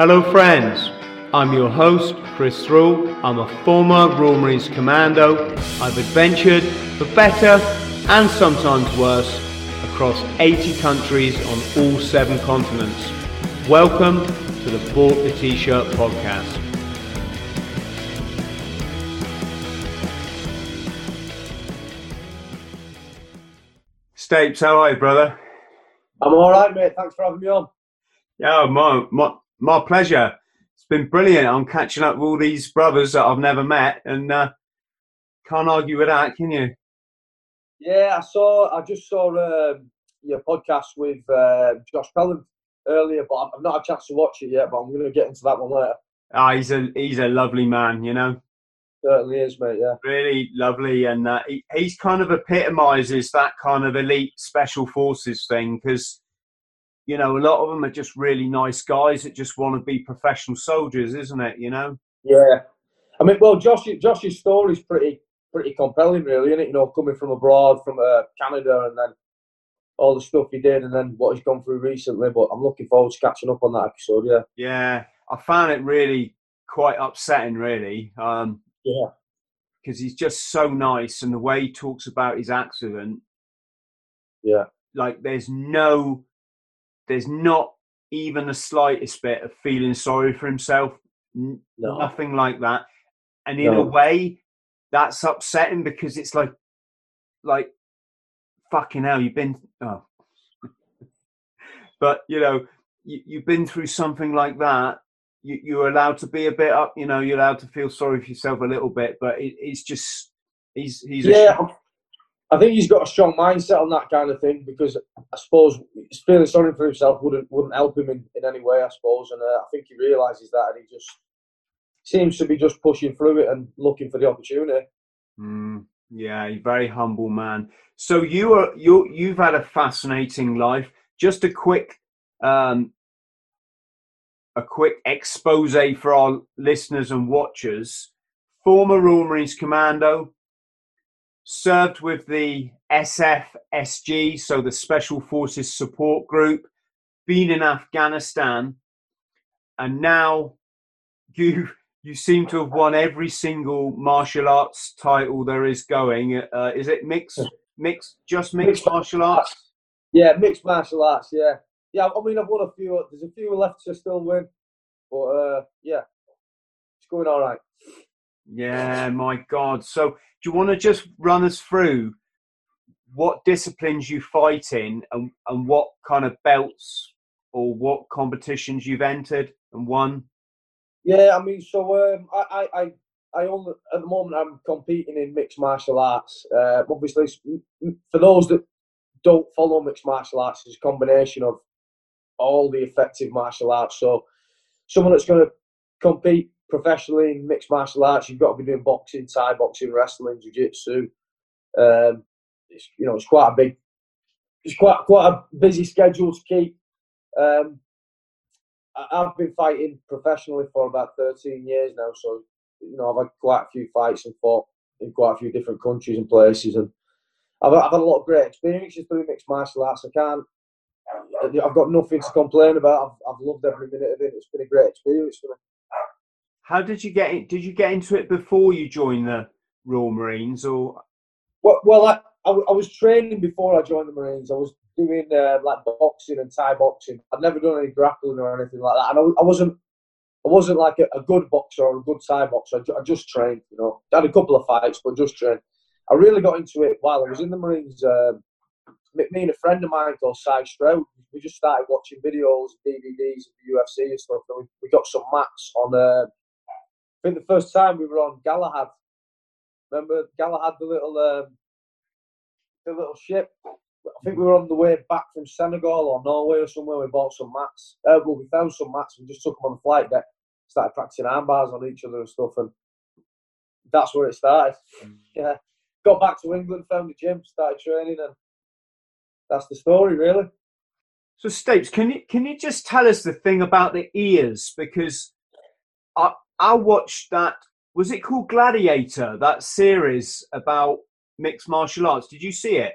Hello, friends. I'm your host, Chris Thrall. I'm a former Royal Marines Commando. I've adventured for better and sometimes worse across 80 countries on all seven continents. Welcome to the Bought the T-Shirt podcast. Stapes, how are you, brother? I'm all right, mate. Thanks for having me on. Yeah, my, my, my pleasure. It's been brilliant. I'm catching up with all these brothers that I've never met, and uh, can't argue with that, can you? Yeah, I saw. I just saw um, your podcast with uh, Josh Pelham earlier, but I've not had a chance to watch it yet. But I'm going to get into that one later. Ah, he's a he's a lovely man, you know. Certainly is, mate. Yeah. Really lovely, and uh, he, he's kind of epitomises that kind of elite special forces thing because you know a lot of them are just really nice guys that just want to be professional soldiers, isn't it? You know. Yeah. I mean, well, Josh, Josh's story is pretty pretty compelling, really, isn't it? You know, coming from abroad, from uh, Canada, and then all the stuff he did, and then what he's gone through recently. But I'm looking forward to catching up on that episode. Yeah. Yeah, I found it really quite upsetting, really. Um, Yeah. because he's just so nice, and the way he talks about his accident, Yeah. like there's no, there's not even the slightest bit of feeling sorry for himself. No. Nothing like that. And in No. a way, that's upsetting because it's like, like, fucking hell, you've been, oh. but you know, you, you've been through something like that. You, you're allowed to be a bit up, you know, you're allowed to feel sorry for yourself a little bit, but it, it's just, he's, he's, a Yeah. sh- I think he's got a strong mindset on that kind of thing because I suppose he's feeling sorry for himself wouldn't wouldn't help him in, in any way, I suppose. And uh, I think he realises that, and he just seems to be just pushing through it and looking for the opportunity. Mm, yeah, very humble man. So you are you you've had a fascinating life. Just a quick um, a quick expose for our listeners and watchers. Former Royal Marines Commando, served with the SFSG, so the Special Forces Support Group, been in Afghanistan, and now you you seem to have won every single martial arts title there is going. Uh, is it mixed, mixed, just mixed Mixed martial arts? Yeah, mixed martial arts. Yeah, yeah. I mean, I've won a few. There's a few left to still win, but uh, yeah, it's going all right. Yeah, my God. So, do you want to just run us through what disciplines you fight in and, and what kind of belts or what competitions you've entered and won? Yeah, I mean, so um, I, I, I, I only at the moment I'm competing in mixed martial arts. Uh, obviously, for those that don't follow mixed martial arts, it's a combination of all the effective martial arts. So, someone that's going to compete professionally in mixed martial arts, you've got to be doing boxing, Thai boxing, wrestling, jiu-jitsu. Um, it's, you know, it's quite a big, it's quite quite a busy schedule to keep. Um, I've been fighting professionally for about 13 years now, so you know I've had quite a few fights and fought in quite a few different countries and places, and I've, I've had a lot of great experiences doing mixed martial arts. I can't, I've got nothing to complain about. I've, I've loved every minute of it. It's been a great experience for me. How did you get did you get into it before you joined the Royal Marines or Well, well I, I, I was training before I joined the Marines. I was doing uh, like boxing and Thai boxing. I'd never done any grappling or anything like that, and I, I wasn't. I wasn't like a, a good boxer or a good Thai boxer. I, I just trained, you know. I had a couple of fights, but just trained. I really got into it while I was in the Marines. Um, me me and a friend of mine called Cy Stroud, we just started watching videos, DVDs of the UFC and stuff. And we, we got some mats on. Uh, I think the first time we were on Galahad. Remember Galahad, the little um, the little ship. I think we were on the way back from Senegal or Norway or somewhere. We bought some mats. Uh, well, we found some mats and just took them on the flight deck. Started practicing arm bars on each other and stuff, and that's where it started. Yeah, got back to England, found a gym, started training, and that's the story, really. So, Stapes, can you can you just tell us the thing about the ears? Because I I watched that. Was it called Gladiator? That series about mixed martial arts. Did you see it?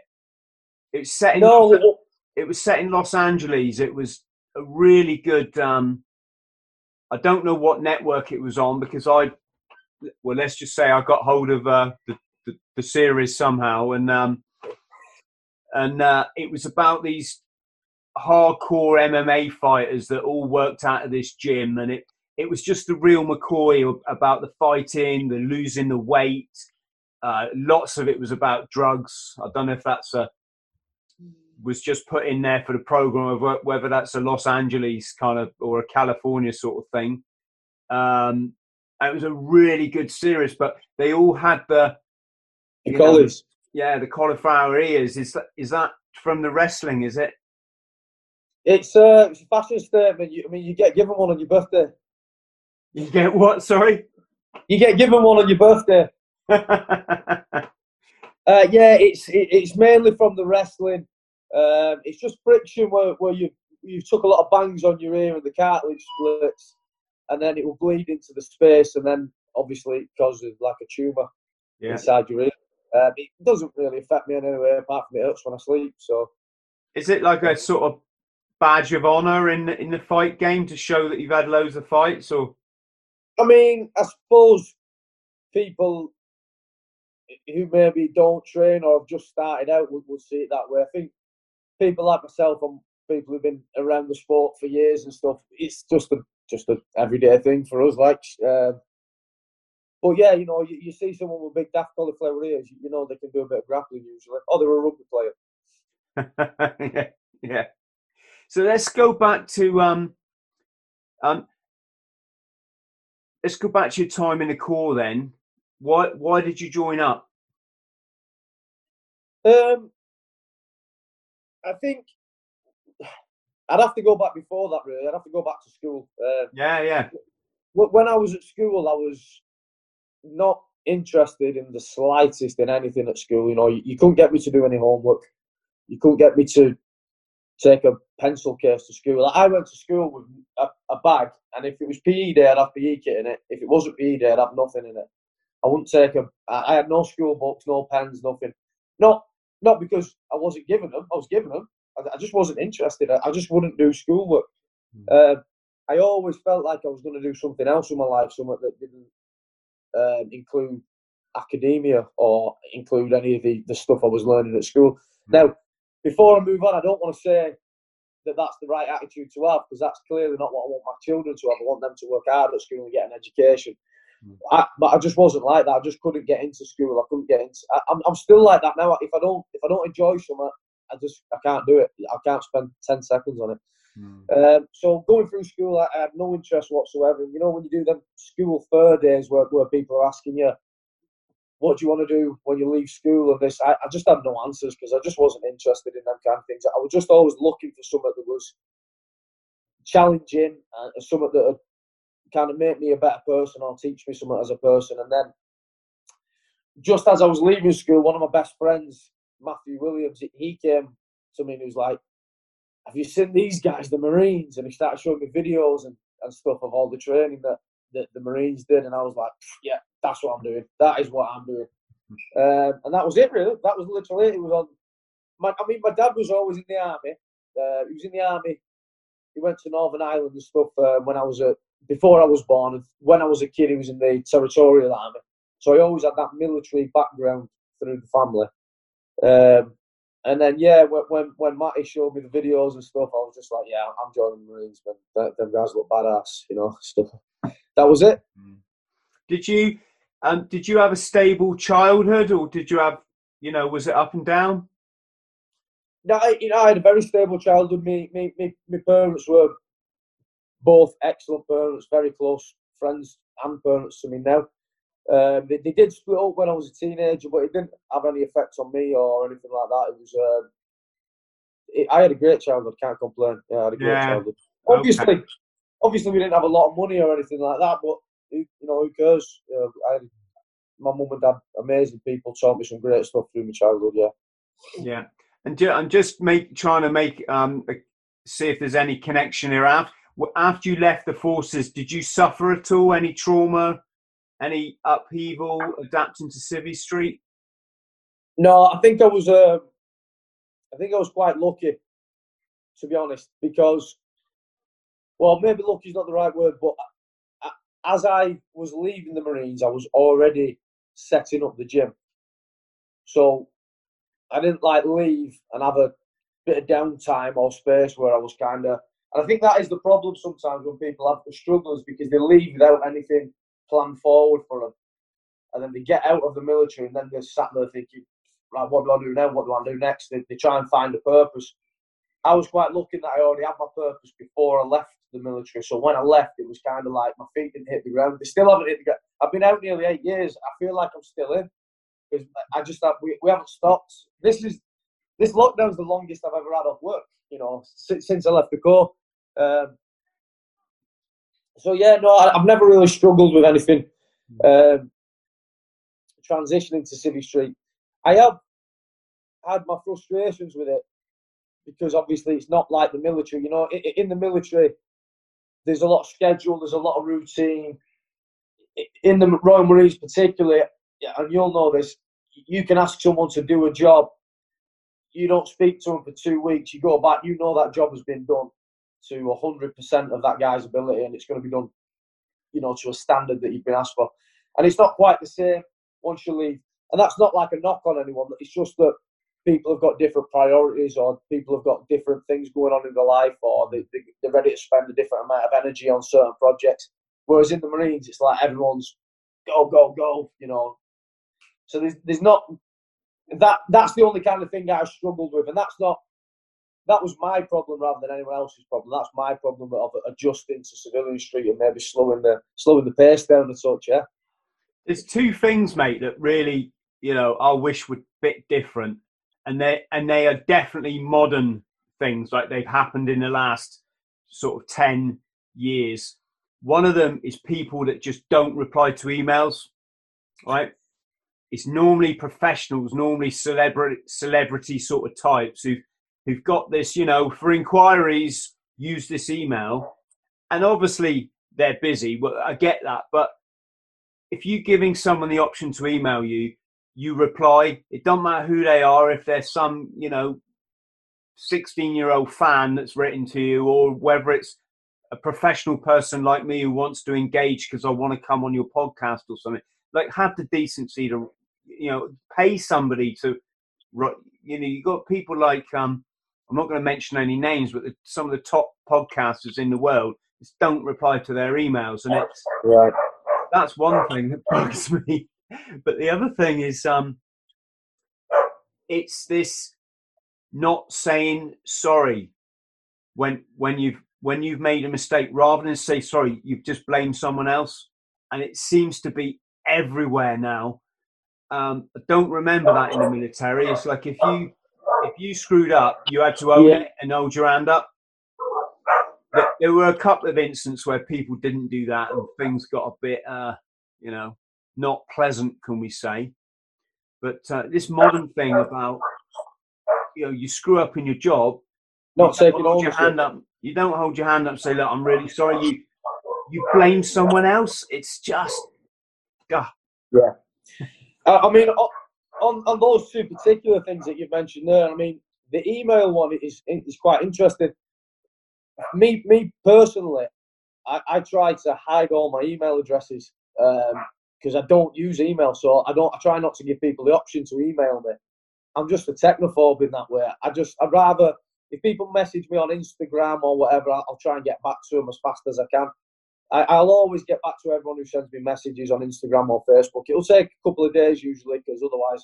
It's set in. No, It was set in Los Angeles. It was a really good. Um, I don't know what network it was on because I, well, let's just say I got hold of uh, the, the, the series somehow, and um, and uh, it was about these hardcore MMA fighters that all worked out of this gym, and it it was just the real McCoy about the fighting, the losing the weight. Uh, lots of it was about drugs. I don't know if that's a was just put in there for the program of whether that's a Los Angeles kind of or a California sort of thing. Um, it was a really good series, but they all had the, the colors. yeah, the cauliflower ears. Is that is that from the wrestling? Is it? It's, uh, it's a fashion statement. You, I mean, you get given one on your birthday. You get what? Sorry. You get given one on your birthday. uh, yeah, it's it, it's mainly from the wrestling. Um, it's just friction where, where you you took a lot of bangs on your ear and the cartilage splits, and then it will bleed into the space, and then obviously it causes like a tumor yeah. inside your ear. Um, it doesn't really affect me in any way apart from it hurts when I sleep. So, is it like a sort of badge of honor in in the fight game to show that you've had loads of fights, or? I mean, I suppose people who maybe don't train or have just started out would, would see it that way. I think people like myself and people who've been around the sport for years and stuff, it's just a just an everyday thing for us. Like, uh, but yeah, you know, you, you, see someone with big daft cauliflower ears, you, know they can do a bit of grappling usually. Oh, they're a rugby player. yeah, yeah. So let's go back to um, um, let's go back to your time in the corps then. Why why did you join up? Um, I think I'd have to go back before that. Really, I'd have to go back to school. Uh, yeah, yeah. When I was at school, I was not interested in the slightest in anything at school. You know, you, you couldn't get me to do any homework. You couldn't get me to take a pencil case to school. I went to school with a, bag, and if it was PE day, I'd have PE kit in it. If it wasn't PE day, I'd have nothing in it. I wouldn't take a. I had no school books, no pens, nothing. Not not because I wasn't giving them. I was giving them. I, I just wasn't interested. I, I, just wouldn't do schoolwork. Mm. Uh, I always felt like I was going to do something else in my life, something that didn't um, include academia or include any of the, the stuff I was learning at school. Mm. Now, before I move on, I don't want to say that that's the right attitude to have because that's clearly not what I want my children to have. I want them to work hard at school and get an education. Mm. I, but I just wasn't like that. I just couldn't get into school. I couldn't get into. I, am I'm, I'm still like that now. If I don't if I don't enjoy something, I just I can't do it. I can't spend ten seconds on it. Mm. Um, so going through school, I, I had no interest whatsoever. You know when you do them school fair days where, where people are asking you, "What do you want to do when you leave school?" and this, I, I just had no answers because I just wasn't interested in them kind of things. I was just always looking for something that was challenging uh, and something that would kind of make me a better person or teach me something as a person. And then, just as I was leaving school, one of my best friends Matthew Williams, he came to me and he was like, Have you seen these guys, the Marines? And he started showing me videos and, and stuff of all the training that, that the Marines did. And I was like, Yeah, that's what I'm doing. That is what I'm doing. Um, and that was it, really. That was literally it. It was on. My, I mean, my dad was always in the army. Uh, he was in the army. He went to Northern Ireland and stuff uh, when I was a before I was born. When I was a kid, he was in the territorial army. So I always had that military background through the family. Um, and then yeah, when when Matty showed me the videos and stuff, I was just like, yeah, I'm joining the Marines, man. Them guys look badass, you know. Stuff. That was it. Mm. Did you um did you have a stable childhood, or did you have you know was it up and down? No, I, you know, I had a very stable childhood. Me, me, me, my parents were both excellent parents, very close friends and parents to me now. Um, they, they, did split up when I was a teenager, but it didn't have any effect on me or anything like that. It was. Um, it, I had a great childhood. Can't complain. Yeah, I had a great yeah. childhood. Obviously, okay. Obviously, we didn't have a lot of money or anything like that, but you know, who cares? Uh, I my mum and dad, amazing people, taught me some great stuff through my childhood. Yeah. Yeah, and ju- I'm just make trying to make um see if there's any connection here. After after you left the forces, did you suffer at all any trauma? any upheaval adapting to Civvy Street? No, I think I was. Uh, I think I was quite lucky, to be honest, because, well, maybe lucky is not the right word, but as I was leaving the Marines, I was already setting up the gym. So I didn't like leave and have a bit of downtime or space where I was kind of. And I think that is the problem sometimes when people have the struggles because they leave without anything planned forward for them. And then they get out of the military and then they're sat there thinking, right, what do I do now? What do I do next? They, they try and find a purpose. I was quite lucky that I already had my purpose before I left the military. So when I left, it was kind of like my feet didn't hit the ground. They still haven't hit the ground. I've been out nearly eight years. I feel like I'm still in because I just have, we, we haven't stopped. This is this lockdown's the longest I've ever had off work. You know, since, since I left the corps. Um, so yeah, no, I, have never really struggled with anything. Um, transitioning to Civvy Street, I have had my frustrations with it because obviously it's not like the military. You know, in, the military, there's a lot of schedule, there's a lot of routine. In the Royal Marines, particularly, and you'll know this, you can ask someone to do a job. You don't speak to them for two weeks. You go back, you know that job has been done to 100% of that guy's ability and it's going to be done, you know, to a standard that you've been asked for. And it's not quite the same once you leave. And that's not like a knock on anyone. It's just that people have got different priorities or people have got different things going on in their life or they, they, they're ready to spend a different amount of energy on certain projects. Whereas in the Marines, it's like everyone's go, go, go, you know. So there's, there's not that. That's the only kind of thing I struggled with, and that's not. That was my problem rather than anyone else's problem. That's my problem of adjusting to civilian street and maybe slowing the slowing the pace down a touch. Yeah. There's two things, mate, that really you know I wish were a bit different and they and they are definitely modern things like they've happened in the last sort of 10 years. One of them is people that just don't reply to emails right? It's normally professionals normally celebrity celebrity sort of types who who've got this you know for inquiries use this email. And obviously they're busy well i get that but if you're giving someone the option to email you you reply. It doesn't matter who they are, if they're some, you know, 16 year old fan that's written to you, or whether it's a professional person like me who wants to engage because I want to come on your podcast or something. Like, have the decency to, you know, pay somebody to, you know, you got people like, um, I'm not going to mention any names, but the, some of the top podcasters in the world just don't reply to their emails, and it's right. That's one thing that bugs me but the other thing is, um, it's this not saying sorry when when you've when you've made a mistake rather than say sorry you've just blamed someone else. And it seems to be everywhere now. Um, I don't remember that in the military. It's like if you if you screwed up you had to own yeah. it and hold your hand up. But there were a couple of instances where people didn't do that and things got a bit uh, you know not pleasant, can we say? But uh, this modern thing about you know you screw up in your job, not taking hold your hand up. You don't hold your hand up and say, "Look, I'm really sorry." You you blame someone else. It's just, uh. yeah. Uh, I mean, on on those two particular things that you've mentioned there, I mean, the email one is is quite interesting. Me me personally, I, I try to hide all my email addresses. Um, because I don't use email, so I don't. I try not to give people the option to email me. I'm just a technophobe in that way. I just I'd rather if people message me on Instagram or whatever, I'll, try and get back to them as fast as I can. I, will always get back to everyone who sends me messages on Instagram or Facebook. It'll take a couple of days usually because otherwise,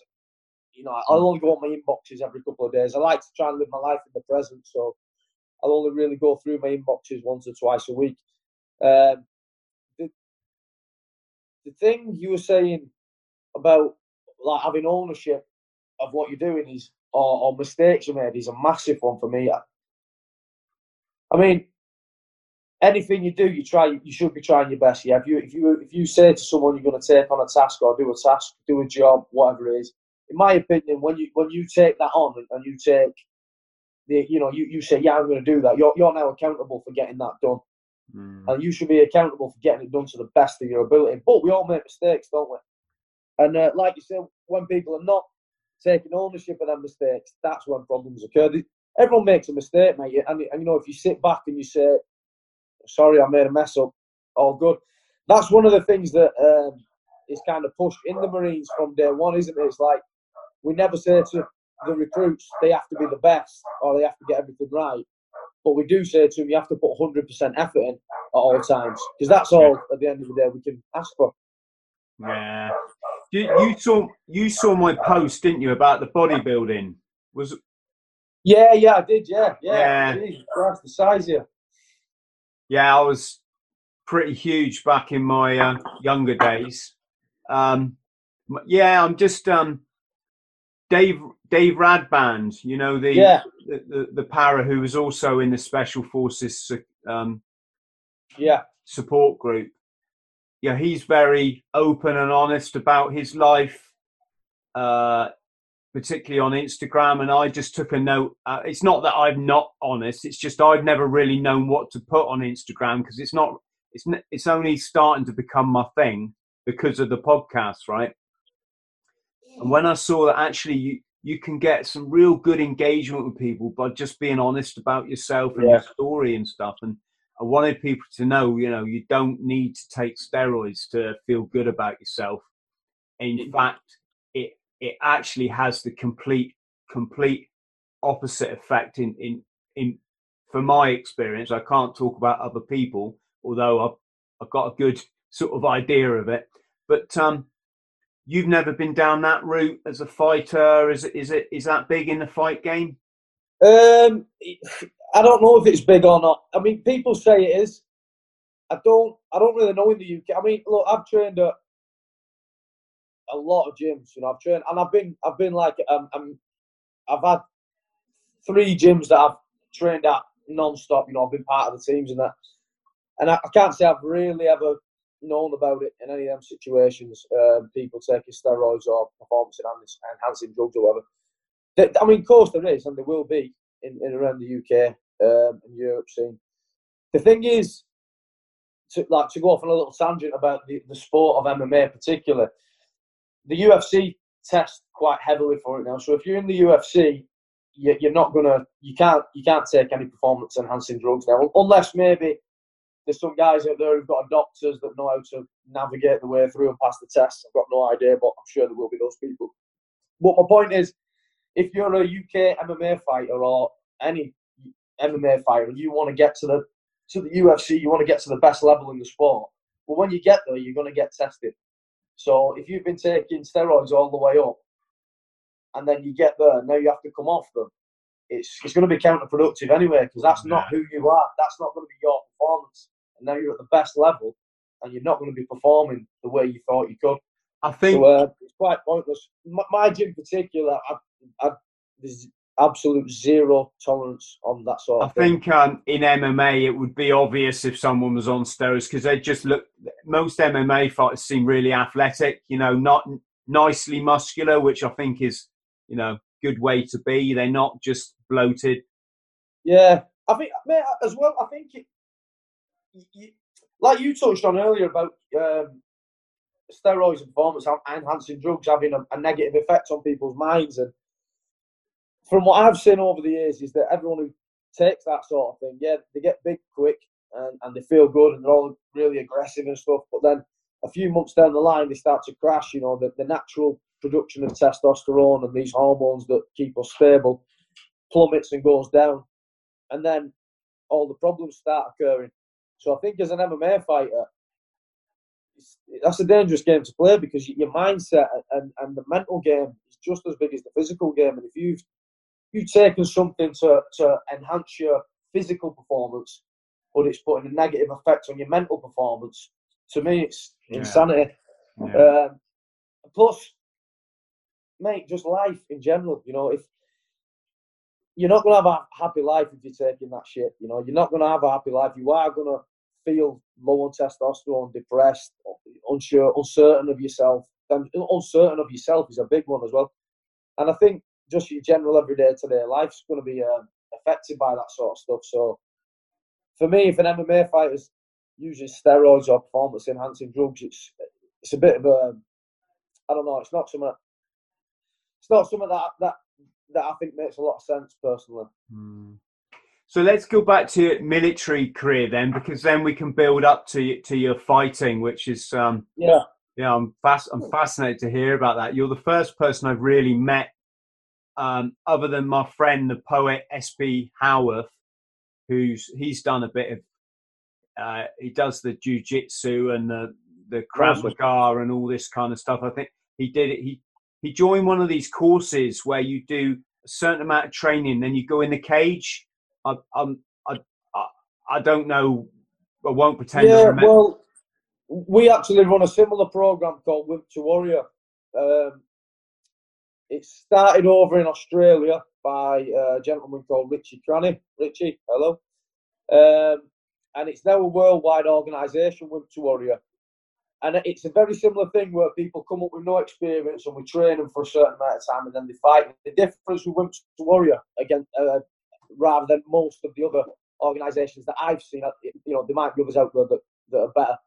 you know, I'll only go on my inboxes every couple of days. I like to try and live my life in the present, so I'll only really go through my inboxes once or twice a week. Um, the thing you were saying about like having ownership of what you're doing is or, or mistakes you made is a massive one for me. I mean, anything you do, you try. You should be trying your best. Yeah. If you if you if you say to someone you're going to take on a task or do a task, do a job, whatever it is, in my opinion, when you when you take that on and you take the you know you, you say yeah I'm going to do that, you're you're now accountable for getting that done. Mm. And you should be accountable for getting it done to the best of your ability. But we all make mistakes, don't we? And uh, like you said, when people are not taking ownership of their mistakes, that's when problems occur. Everyone makes a mistake, mate. And, and you know, if you sit back and you say, sorry, I made a mess up, all good. that's one of the things that um, is kind of pushed in the Marines from day one, isn't it? It's like we never say to the recruits they have to be the best or they have to get everything right. But we do say to him, you have to put 100% effort in at all times because that's all at the end of the day we can ask for. Yeah. You, you saw you saw my post, didn't you, about the bodybuilding? Was Yeah, yeah, I did. Yeah, yeah. Yeah. Christ, the size here. yeah, I was pretty huge back in my uh, younger days. Um, yeah, I'm just um, Dave Dave Radband, you know the, Yeah, the, the the para who was also in the Special Forces um, yeah, support group. Yeah, he's very open and honest about his life, uh, particularly on Instagram. And I just took a note. Uh, it's not that I'm not honest; it's just I've never really known what to put on Instagram because it's not. It's it's only starting to become my thing because of the podcast, right? And when I saw that actually you can get some real good engagement with people by just being honest about yourself and Yeah. your story and stuff. And I wanted people to know, you know, you don't need to take steroids to feel good about yourself. In fact, it it actually has the complete complete opposite effect in in in from my experience. I can't talk about other people, although I've I've got a good sort of idea of it. But um, you've never been down that route as a fighter. Is it is it is that big in the fight game? Um, I don't know if it's big or not. I mean, people say it is. I don't. I don't really know in the UK. I mean, look, I've trained at a lot of gyms. You know, I've trained, and I've been, I've been like, um, um I've had three gyms that I've trained at non-stop. You know, I've been part of the teams and that, and I, I can't say I've really ever known about it in any of them situations. Um, people taking steroids or performance enhancing- drugs or whatever. Th- I mean, of course there is, and there will be in, in around the UK um, and Europe scene. The thing is, to like to go off on a little tangent about the, the sport of MMA in particular, the UFC test quite heavily for it now. So if you're in the UFC, you, you're not gonna, you can't, you can't take any performance enhancing drugs now, unless maybe there's some guys out there who've got doctors that know how to navigate the way through and pass the test. I've got no idea, but I'm sure there will be those people. But my point is, if you're a UK MMA fighter or any MMA fighter, and you want to get to the to the UFC, you want to get to the best level in the sport. But when you get there, you're going to get tested. So if you've been taking steroids all the way up, and then you get there, now you have to come off them. It's it's going to be counterproductive anyway because that's not who you are. That's not going to be your performance. And now you're at the best level, and you're not going to be performing the way you thought you could. I think So uh, it's quite pointless. My, my gym in particular, I, I, there's absolute zero tolerance on that sort I of thing. think um, in MMA it would be obvious if someone was on steroids because they just look. Most MMA fighters seem really athletic, you know, not nicely muscular, which I think is, you know, good way to be. They're not just bloated. Yeah, I think, mate, as well. I think, it, y y like you touched on earlier about um, steroids and performance enhancing drugs having a, a negative effect on people's minds, and from what I've seen over the years, is that everyone who takes that sort of thing, yeah, they get big quick and, and they feel good and they're all really aggressive and stuff, but then a few months down the line, they start to crash. You know, the, the natural production of testosterone and these hormones that keep us stable plummets and goes down, and then all the problems start occurring. So I think as an MMA fighter, that's a dangerous game to play because your mindset and, and the mental game is just as big as the physical game. And if you've you've taken something to, to enhance your physical performance, but it's putting a negative effect on your mental performance, to me it's Yeah. insanity. Yeah. Um, plus, mate, just life in general. You know, if you're not going to have a happy life if you're taking that shit, you know, you're not going to have a happy life. You are going to feel low on testosterone, depressed, unsure, uncertain of yourself. And uncertain of yourself is a big one as well. And I think just your general everyday today life's going to be um, affected by that sort of stuff. So, for me, if an MMA fighter's using steroids or performance enhancing drugs, it's it's a bit of a I don't know. It's not something. It's not something that that that I think makes a lot of sense personally. Mm. So let's go back to your military career then, because then we can build up to to your fighting, which is um, yeah, yeah. I'm fast. I'm fascinated to hear about that. You're the first person I've really met, um, other than my friend, the poet S.B. Howarth, who's he's done a bit of. Uh, he does the jujitsu and the the Krav Maga and all this kind of stuff. I think he did it. He he joined one of these courses where you do a certain amount of training, then you go in the cage I, I'm, I, I, I don't know. I won't pretend. Yeah, well, we actually run a similar program called Wimp to Warrior. Um, it started over in Australia by a gentleman called Richie Cranny. Richie, hello. Um, and it's now a worldwide organisation, Wimp to Warrior. And it's a very similar thing where people come up with no experience and we train them for a certain amount of time and then they fight. The difference with Wimp to Warrior again, uh, rather than most of the other organisations that I've seen. You know, there might be others out there that, that are better.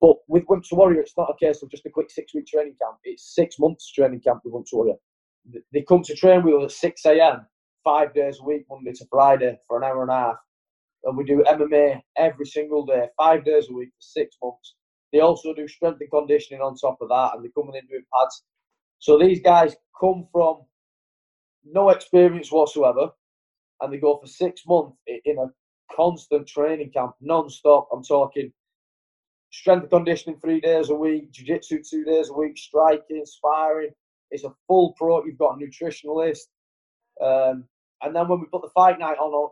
But with Wimp to Warrior, it's not a case of just a quick six week training camp. It's six months training camp with Wimp to Warrior. They come to train with us at 6 a.m., five days a week, Monday to Friday, for an hour and a half. And we do MMA every single day, five days a week for six months. They also do strength and conditioning on top of that, and they're coming in doing pads. So these guys come from no experience whatsoever and they go for six months in a constant training camp, non-stop. I'm talking strength and conditioning three days a week, jiu-jitsu two days a week, striking, sparring. It's a full pro. You've got a nutritionalist. Um, and then when we put the fight night on,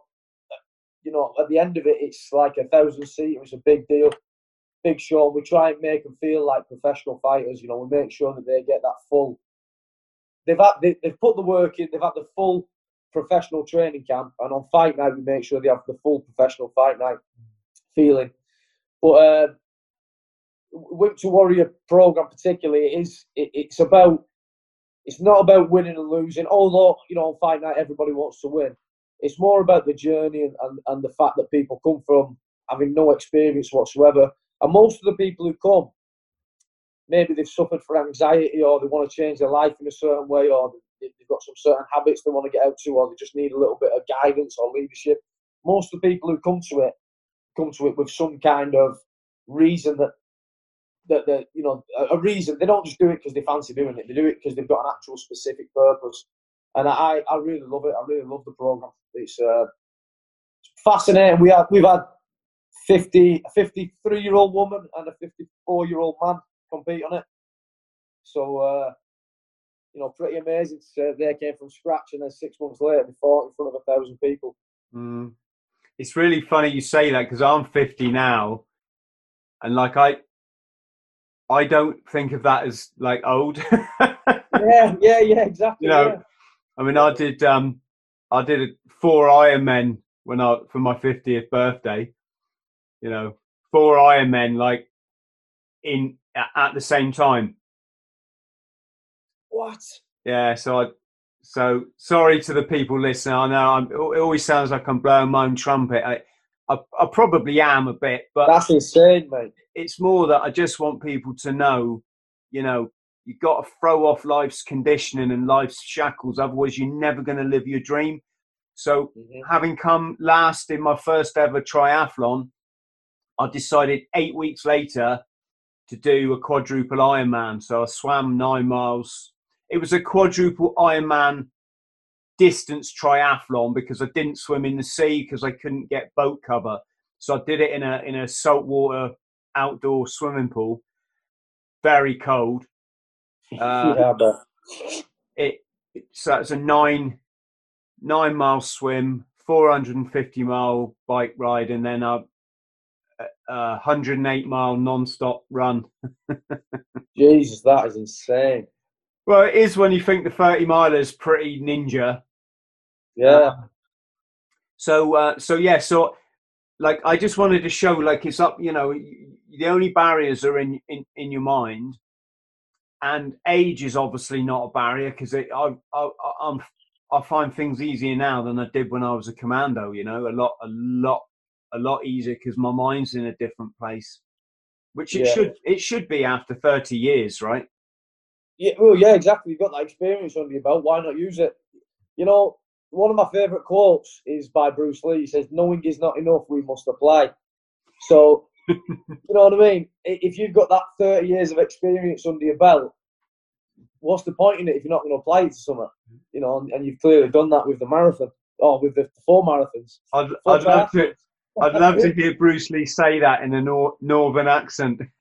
you know, at the end of it, it's like a thousand seat. It's a big deal, big show. We try and make them feel like professional fighters. You know, we make sure that they get that full. They've had, they, have put the work in. They've had the full professional training camp, and on fight night we make sure they have the full professional fight night feeling. But uh, Wimp to Warrior program particularly is it, it's about it's not about winning and losing. Although you know on fight night everybody wants to win, it's more about the journey and, and, and the fact that people come from having no experience whatsoever. And most of the people who come, maybe they've suffered from anxiety or they want to change their life in a certain way or they've got some certain habits they want to get out to, or they just need a little bit of guidance or leadership. Most of the people who come to it come to it with some kind of reason that that you know a reason. They don't just do it because they fancy doing it. They do it because they've got an actual specific purpose. And I, I really love it. I really love the program. It's, uh, fascinating. We have we've had 50, a 53 year old woman and a 54 year old man compete on it. So uh, you know, pretty amazing to they came from scratch and then six months later they fought in front of a thousand people. Mm. It's really funny you say that because I'm 50 now, and like I, I don't think of that as like old. yeah, yeah, yeah, exactly. You know, yeah. I mean, I did, um, I did four Ironmen when I for my 50th birthday. You know, four Ironmen like in at the same time what? Yeah, so I, so sorry to the people listening. I know I'm, it always sounds like I'm blowing my own trumpet. I, I, I probably am a bit, but that's insane, mate. It's more that I just want people to know, you know, you've got to throw off life's conditioning and life's shackles. Otherwise, you're never going to live your dream. So, mm-hmm. having come last in my first ever triathlon, I decided eight weeks later to do a quadruple Ironman. So I swam nine miles, it was a quadruple Ironman distance triathlon because I didn't swim in the sea because I couldn't get boat cover. So I did it in a in a saltwater outdoor swimming pool. Very cold. Uh, yeah, but... it so it's a nine nine mile swim, four hundred and fifty mile bike ride, and then a, a hundred and eight mile non stop run. Jesus, that is insane. Well, it is when you think the 30 miler is pretty ninja. Yeah. Uh, so, uh, so yeah, so like I just wanted to show, like it's up, you know, the only barriers are in in, in your mind, and age is obviously not a barrier because I, I I'm I find things easier now than I did when I was a commando. You know, a lot, a lot, a lot easier because my mind's in a different place, which it yeah. should it should be after 30 years, right? Yeah, well, yeah, exactly. You've got that experience under your belt. Why not use it? You know, one of my favourite quotes is by Bruce Lee. He says, "Knowing is not enough; we must apply." So, you know what I mean? If you've got that thirty years of experience under your belt, what's the point in it if you're not going to apply it to something? You know, and, and you've clearly done that with the marathon or with the four marathons. I'd, I'd love to. I'd love to hear Bruce Lee say that in a nor- northern accent.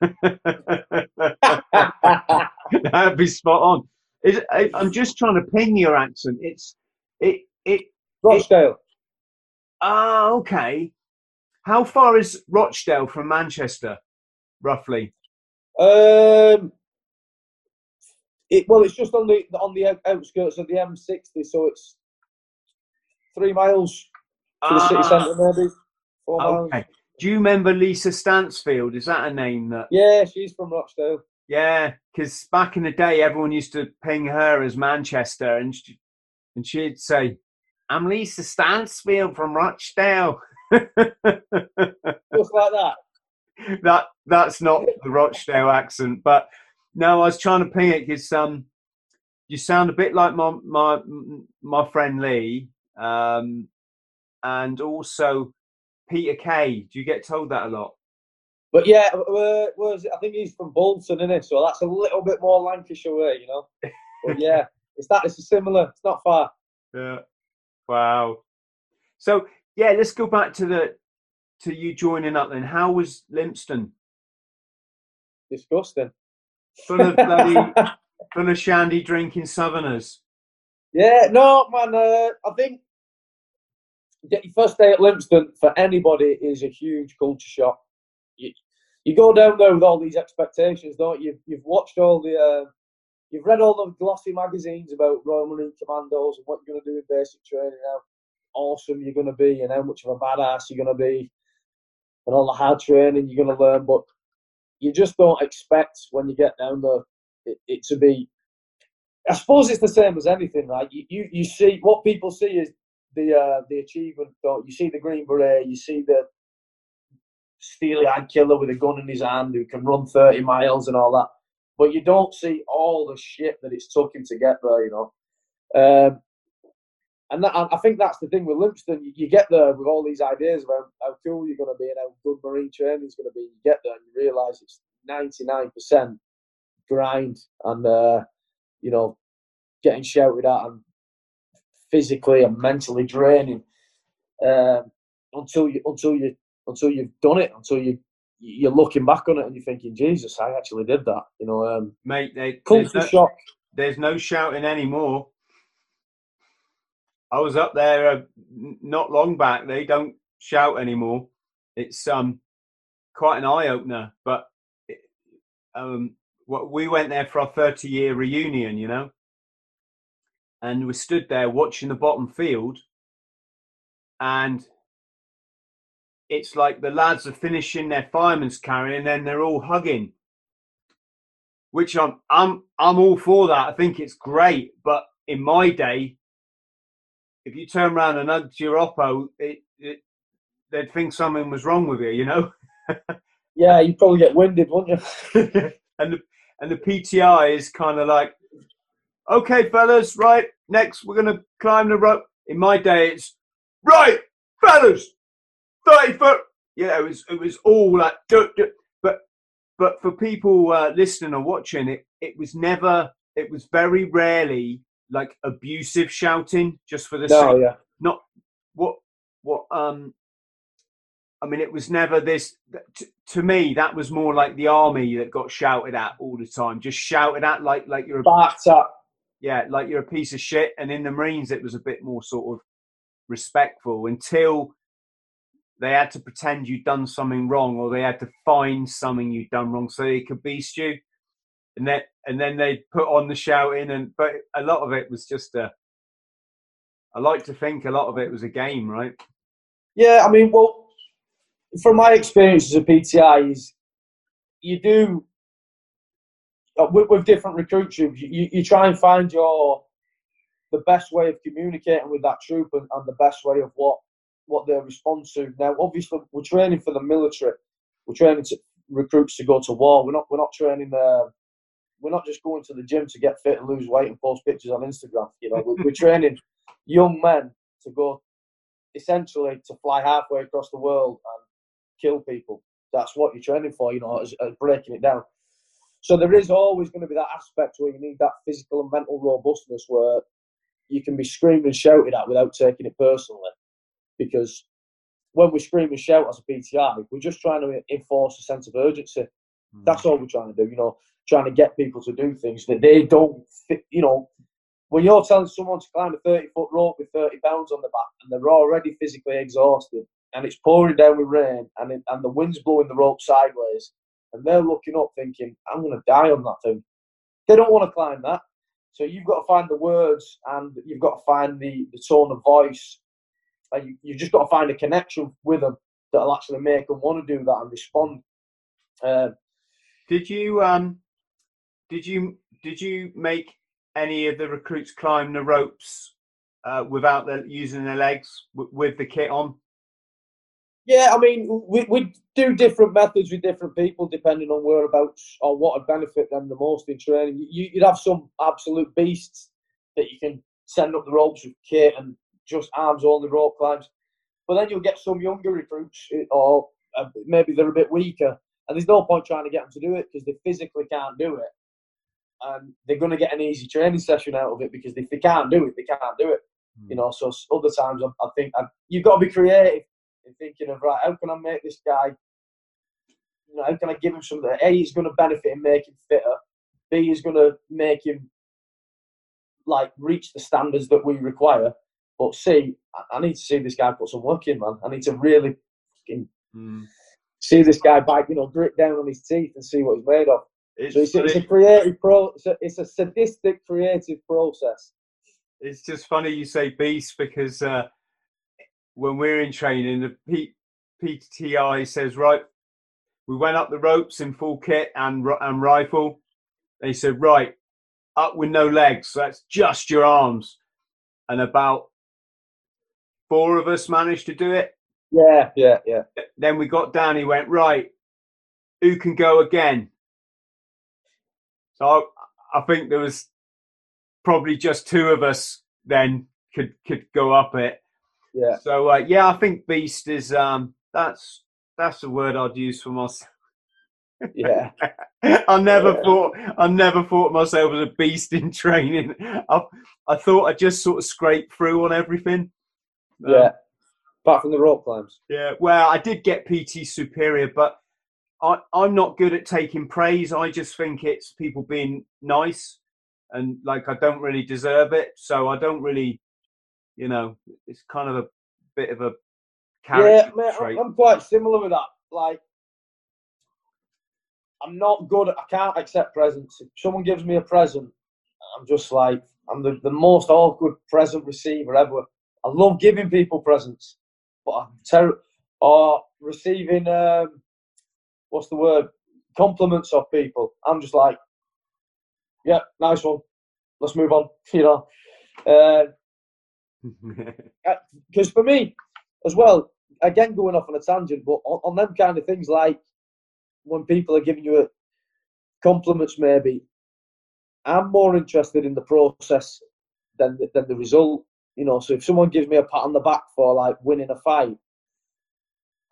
That'd be spot on. Is, I, I'm just trying to ping your accent. It's it it. Rochdale. Ah, okay. How far is Rochdale from Manchester, roughly? Um, it, well, it's just on the on the outskirts of the M60, so it's three miles to the city centre, maybe. Okay. Do you remember Lisa Stansfield? Is that a name that? Yeah, she's from Rochdale. Yeah, because back in the day, everyone used to ping her as Manchester, and she, and she'd say, "I'm Lisa Stansfield from Rochdale." Just like that. that that's not the Rochdale accent, but no, I was trying to ping it because um, you sound a bit like my my my friend Lee, um, and also Peter Kay. Do you get told that a lot? But yeah, uh, was I think he's from Bolton, isn't it? So that's a little bit more Lancashire way, you know. But yeah, it's that. It's similar. It's not far. Yeah. Wow. So yeah, let's go back to the to you joining up then. How was Lympstone? Disgusting. Full of bloody full of shandy drinking southerners. Yeah, no, man. Uh, I think your first day at Lympstone for anybody is a huge culture shock. You, you go down there with all these expectations, don't you? You've watched all the, uh, you've read all the glossy magazines about Royal Marine Commandos and what you're going to do in basic training, how awesome you're going to be, and how much of a badass you're going to be, and all the hard training you're going to learn. But you just don't expect when you get down there it, it to be I suppose it's the same as anything, right? You, you, you see what people see is the uh, the achievement. You see the green beret? You see the steely-eyed killer with a gun in his hand who can run thirty miles and all that, but you don't see all the shit that it's took him to get there. You know, um, and that, I think that's the thing with Lympstone. You, you, get there with all these ideas about how cool you're going to be and how good marine training is going to be. You get there and you realise it's ninety nine percent grind and. Uh, you know, getting shouted at and physically and mentally draining um, until you until you until you've done it until you you're looking back on it and you're thinking Jesus I actually did that you know um, Mate, they, there's, no, shock there's no shouting anymore. I was up there uh, not long back. They don't shout anymore. It's um quite an eye opener. But it, um, what we went there for our 30 year reunion, you know, and we stood there watching the bottom field, and it's like the lads are finishing their fireman's carry, and then they're all hugging. Which I'm I'm I'm all for that. I think it's great, but in my day, if you turn around and hug your oppo, it, it they'd think something was wrong with you, you know. yeah you'd probably get winded wouldn't you and the and the PTI is kind of like, okay, fellas, right, next we're gonna climb the rope. In my day, it's right, fellas, thirty foot. Yeah, it was it was all like, duh, duh. but but for people uh, listening or watching, it it was never, it was very rarely like abusive shouting, just for the no sake yeah not what what um i mean it was never this to, to me that was more like the army that got shouted at all the time just shouted at like like you're a, backed up yeah like you're a piece of shit and in the marines it was a bit more sort of respectful until they had to pretend you'd done something wrong or they had to find something you'd done wrong so they could beast you and then and then they put on the shouting and but a lot of it was just a I like to think a lot of it was a game, right? Yeah, I mean, well, from my experience as a PTI, is you do with, with different recruit troops, you, you try and find your the best way of communicating with that troop and, and the best way of what what they respond to. Now, obviously, we're training for the military. We're training to recruits to go to war. We're not we're not training. Uh, we're not just going to the gym to get fit and lose weight and post pictures on Instagram. You know, we're, we're training young men to go essentially to fly halfway across the world and kill people. That's what you're training for, you know, as, as breaking it down. So there is always going to be that aspect where you need that physical and mental robustness where you can be screamed and shouted at without taking it personally. Because when we scream and shout as a PTI, we're just trying to enforce a sense of urgency. Mm. That's all we're trying to do, you know, trying to get people to do things that they don't fit, you know. When you're telling someone to climb a 30 foot rope with 30 pounds on the back and they're already physically exhausted and it's pouring down with rain and, it, and the wind's blowing the rope sideways and they're looking up thinking, I'm going to die on that thing. They don't want to climb that. So you've got to find the words and you've got to find the, the tone of voice. And you, you've just got to find a connection with them that'll actually make them want to do that and respond. Uh, did you um, did you did you make any of the recruits climb the ropes uh, without the, using their legs w- with the kit on? Yeah, I mean, we, we do different methods with different people depending on whereabouts or what would benefit them the most in training. You, would have some absolute beasts that you can send up the ropes with kit and just arms only rope climbs. But then you'll get some younger recruits, eh, or uh, maybe they're a bit weaker, and there's no point trying to get them to do it because they physically can't do it. And they're going to get an easy training session out of it because if they can't do it, they can't do it. Mm. You know, so other times I, I think I, you've got to be creative and thinking of right, how can I make this guy? You know, how can I give him something? A is going to benefit and make him fitter. B is going to make him like reach the standards that we require. But C, I need to see this guy put some work in, man. I need to really mm. see this guy bite, you know, grit down on his teeth and see what he's made of. It's, so it's, it's a creative pro. It's a, it's a, sadistic creative process. It's just funny you say beast because uh, when we're in training, the P- PTI says, right, we went up the ropes in full kit and, and rifle. They said, right, up with no legs. So that's just your arms. And about four of us managed to do it. Yeah, yeah, yeah. Then we got down. He went, right, who can go again? So I, I think there was probably just two of us then could could go up it. Yeah. So uh, yeah, I think beast is um that's that's the word I'd use for myself. Yeah. I never yeah. thought I never thought myself as a beast in training. I I thought I just sort of scraped through on everything. Um, yeah. Apart from the rope climbs. Yeah. Well, I did get PT superior, but I, I'm not good at taking praise. I just think it's people being nice and like I don't really deserve it. So I don't really you know, it's kind of a bit of a character yeah, trait. I'm quite similar with that. Like, I'm not good. I can't accept presents. If someone gives me a present, I'm just like I'm the, the most awkward present receiver ever. I love giving people presents, but I'm terrible. Or receiving um, what's the word? Compliments of people. I'm just like, yeah, nice one. Let's move on. You know, uh, because uh, for me, as well, again going off on a tangent, but on, on, them kind of things like when people are giving you a, compliments, maybe I'm more interested in the process than than the result. You know, so if someone gives me a pat on the back for like winning a fight,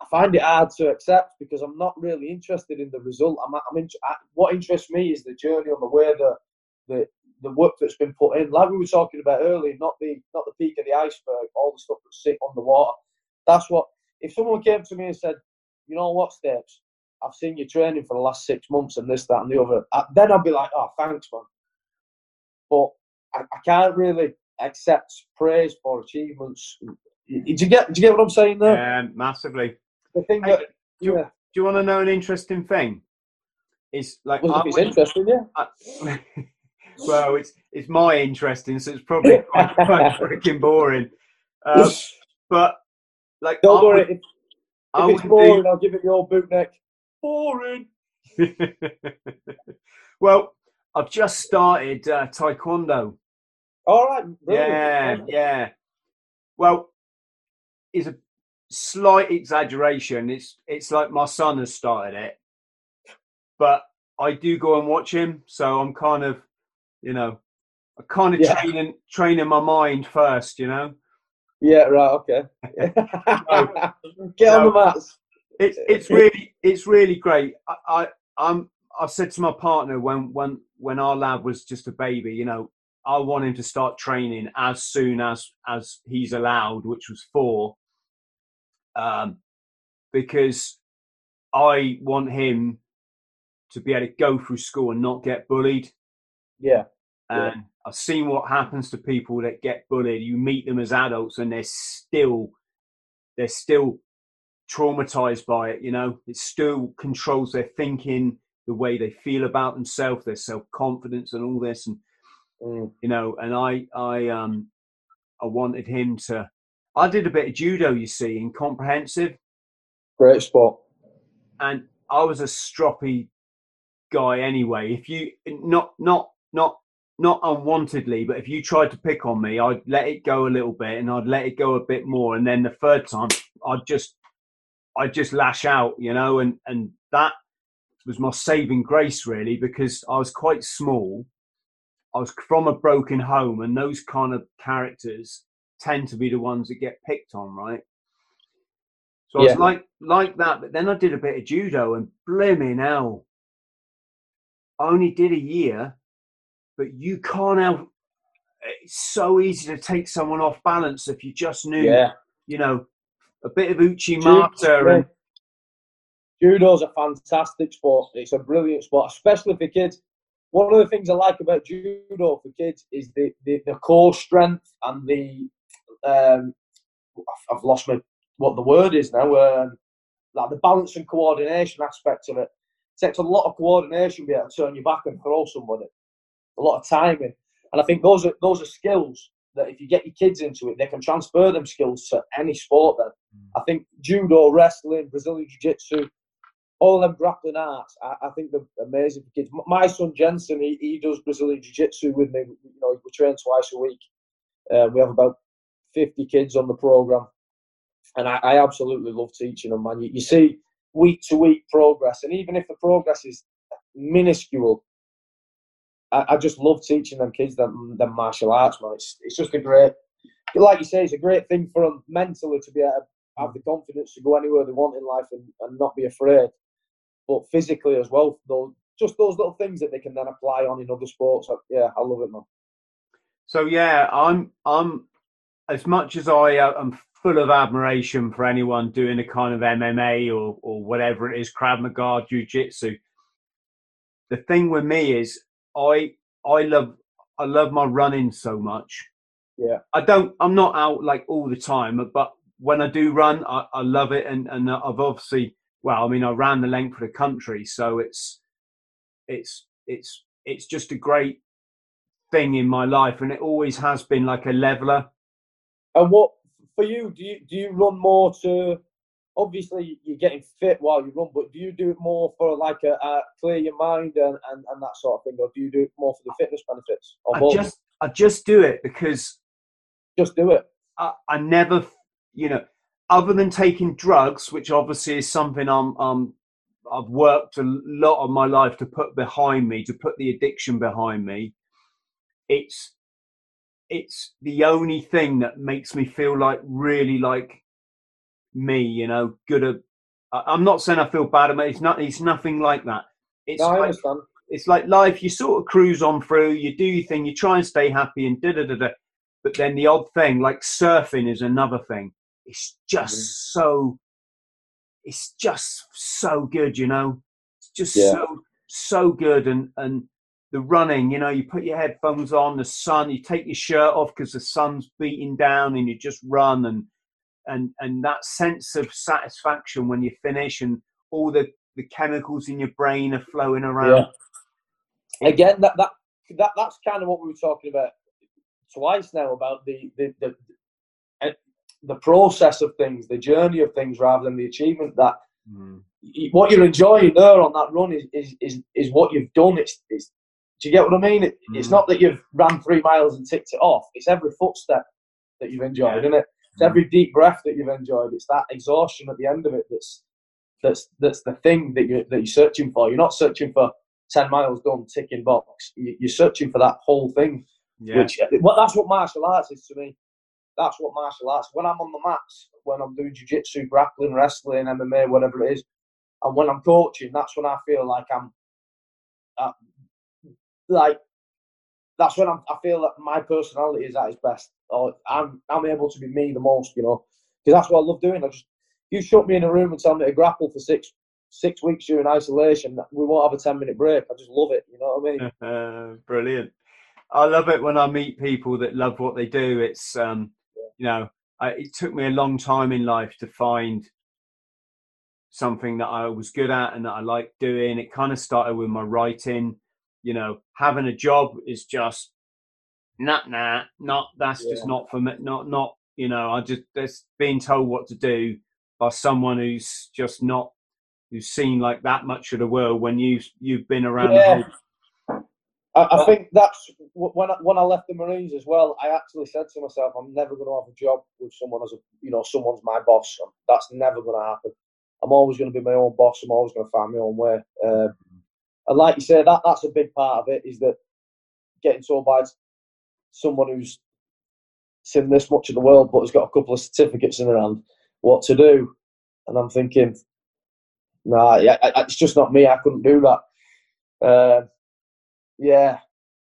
I find it hard to accept because I'm not really interested in the result. I'm, I'm in, what interests me is the journey on the way, the the the work that's been put in, like we were talking about earlier, not the not the peak of the iceberg, all the stuff that's sitting on the water. That's what. If someone came to me and said, "You know what, Steps, I've seen you training for the last six months and this, that, and the other," then I'd be like, "Oh, thanks, man." But I, I can't really accept praise for achievements. Did you get? Did you get what I'm saying there? Um, massively. The thing that, do, yeah. do you want to know an interesting thing? It's like well, it's interesting, yeah. I, well, it's it's my interesting, so it's probably quite, quite freaking boring. Um, but like, don't worry. If, if it's boring, I'll give it the old boot neck. Boring. well, I've just started uh, taekwondo. All right. Yeah, yeah. Well, it's a slight exaggeration. It's it's like my son has started it, but I do go and watch him, so I'm kind of you know, I kind of yeah. training training my mind first, you know. Yeah, right, okay. Get on the mats. It's it's really it's really great. I, I I'm I said to my partner when when when our lad was just a baby, you know, I want him to start training as soon as as he's allowed, which was four. Um, because I want him to be able to go through school and not get bullied. Yeah. And yeah. I've seen what happens to people that get bullied. You meet them as adults and they're still they're still traumatized by it, you know. It still controls their thinking, the way they feel about themselves, their self-confidence and all this and mm. you know, and I I um I wanted him to I did a bit of judo, you see, in comprehensive. Great sport. And I was a stroppy guy anyway. If you not not not not unwantedly, but if you tried to pick on me, I'd let it go a little bit and I'd let it go a bit more. And then the third time I'd just I'd just lash out, you know, and, and that was my saving grace really because I was quite small. I was from a broken home and those kind of characters tend to be the ones that get picked on, right? So I yeah. was like like that, but then I did a bit of judo and blimey hell. I only did a year but you can't help. It's so easy to take someone off balance if you just knew, yeah. you know, a bit of Uchimata and. Judo's a fantastic sport. It's a brilliant sport, especially for kids. One of the things I like about judo for kids is the, the, the core strength and the um, I've lost my what the word is now. Um, like the balance and coordination aspect of it. it takes a lot of coordination to be able to turn your back and throw somebody a lot of timing. And I think those are those are skills that if you get your kids into it, they can transfer them skills to any sport. Then mm. I think judo, wrestling, Brazilian jiu-jitsu, all them grappling arts, I, I, think they're amazing for kids. My son Jensen, he, he does Brazilian jiu-jitsu with me. You know, we train twice a week. Uh, we have about 50 kids on the program, and I, I absolutely love teaching them. Man, you, you see week to week progress, and even if the progress is minuscule, I, I just love teaching them kids them, them martial arts, man. It's, it's just a great, like you say, it's a great thing for them mentally to be able to have the confidence to go anywhere they want in life and, and not be afraid. But physically as well, those, just those little things that they can then apply on in other sports. Yeah, I love it, man. So yeah, I'm I'm as much as I uh, am full of admiration for anyone doing a kind of MMA or or whatever it is, Krav Maga, Jiu Jitsu. The thing with me is I I love I love my running so much. Yeah. I don't I'm not out like all the time, but when I do run, I, I love it and, and uh, I've obviously well, I mean I ran the length of the country, so it's it's it's it's just a great thing in my life and it always has been like a leveler. And what for you, do you do you run more to obviously you're getting fit while you run, but do you do it more for like a, a clear your mind and, and, and, that sort of thing, or do you do it more for the fitness benefits? I just I just do it because just do it. I, I never, you know, other than taking drugs, which obviously is something I'm, I'm I've worked a lot of my life to put behind me, to put the addiction behind me. It's it's the only thing that makes me feel like really like me, you know, good at. I'm not saying I feel bad about it. It's not. It's nothing like that. It's no, like, it's like life. You sort of cruise on through. You do your thing. You try and stay happy and da da da da. But then the odd thing, like surfing, is another thing. It's just mm-hmm. so. It's just so good, you know. It's just yeah. so so good, and and the running. You know, you put your headphones on, the sun. You take your shirt off because the sun's beating down, and you just run and and and that sense of satisfaction when you finish and all the the chemicals in your brain are flowing around. Yeah. Again, that that that that's kind of what we were talking about twice now about the the the, the process of things, the journey of things, rather than the achievement. That mm. what you're enjoying there on that run is is is, is what you've done. It's, it's do you get what I mean? It, mm. It's not that you've ran three miles and ticked it off. It's every footstep that you've enjoyed, yeah. isn't it? It's every deep breath that you've enjoyed. It's that exhaustion at the end of it that's that's that's the thing that you that you're searching for. You're not searching for ten miles done, ticking box. You're searching for that whole thing. Yeah. Which well, that's what martial arts is to me. that's what martial arts. When I'm on the mats, when I'm doing jiu-jitsu, grappling, wrestling, MMA, whatever it is, and when I'm coaching, that's when I feel like I'm, uh, like, that's when I'm, I feel that my personality is at its best. Or I'm, I'm able to be me the most, you know, because that's what I love doing. I just, you shut me in a room and tell me to grapple for six six weeks during isolation, we won't have a 10 minute break. I just love it. You know what I mean? Brilliant. I love it when I meet people that love what they do. It's, um, you know, I, it took me a long time in life to find something that I was good at and that I liked doing. It kind of started with my writing. You know, having a job is just nah, nah, not that's yeah. just not for me. Not, not, you know, I just, there's being told what to do by someone who's just not who's seen like that much of the world when you you've been around yeah. I, I, think that's when I, when I left the Marines as well. I actually said to myself, "I'm never going to have a job with someone as a you know someone's my boss. That's never going to happen. I'm always going to be my own boss. I'm always going to find my own way." Um, and like you say, that that's a big part of it is that getting told by someone who's seen this much of the world but has got a couple of certificates in their hand what to do. And I'm thinking, nah, yeah, it's just not me. I couldn't do that. Uh, yeah.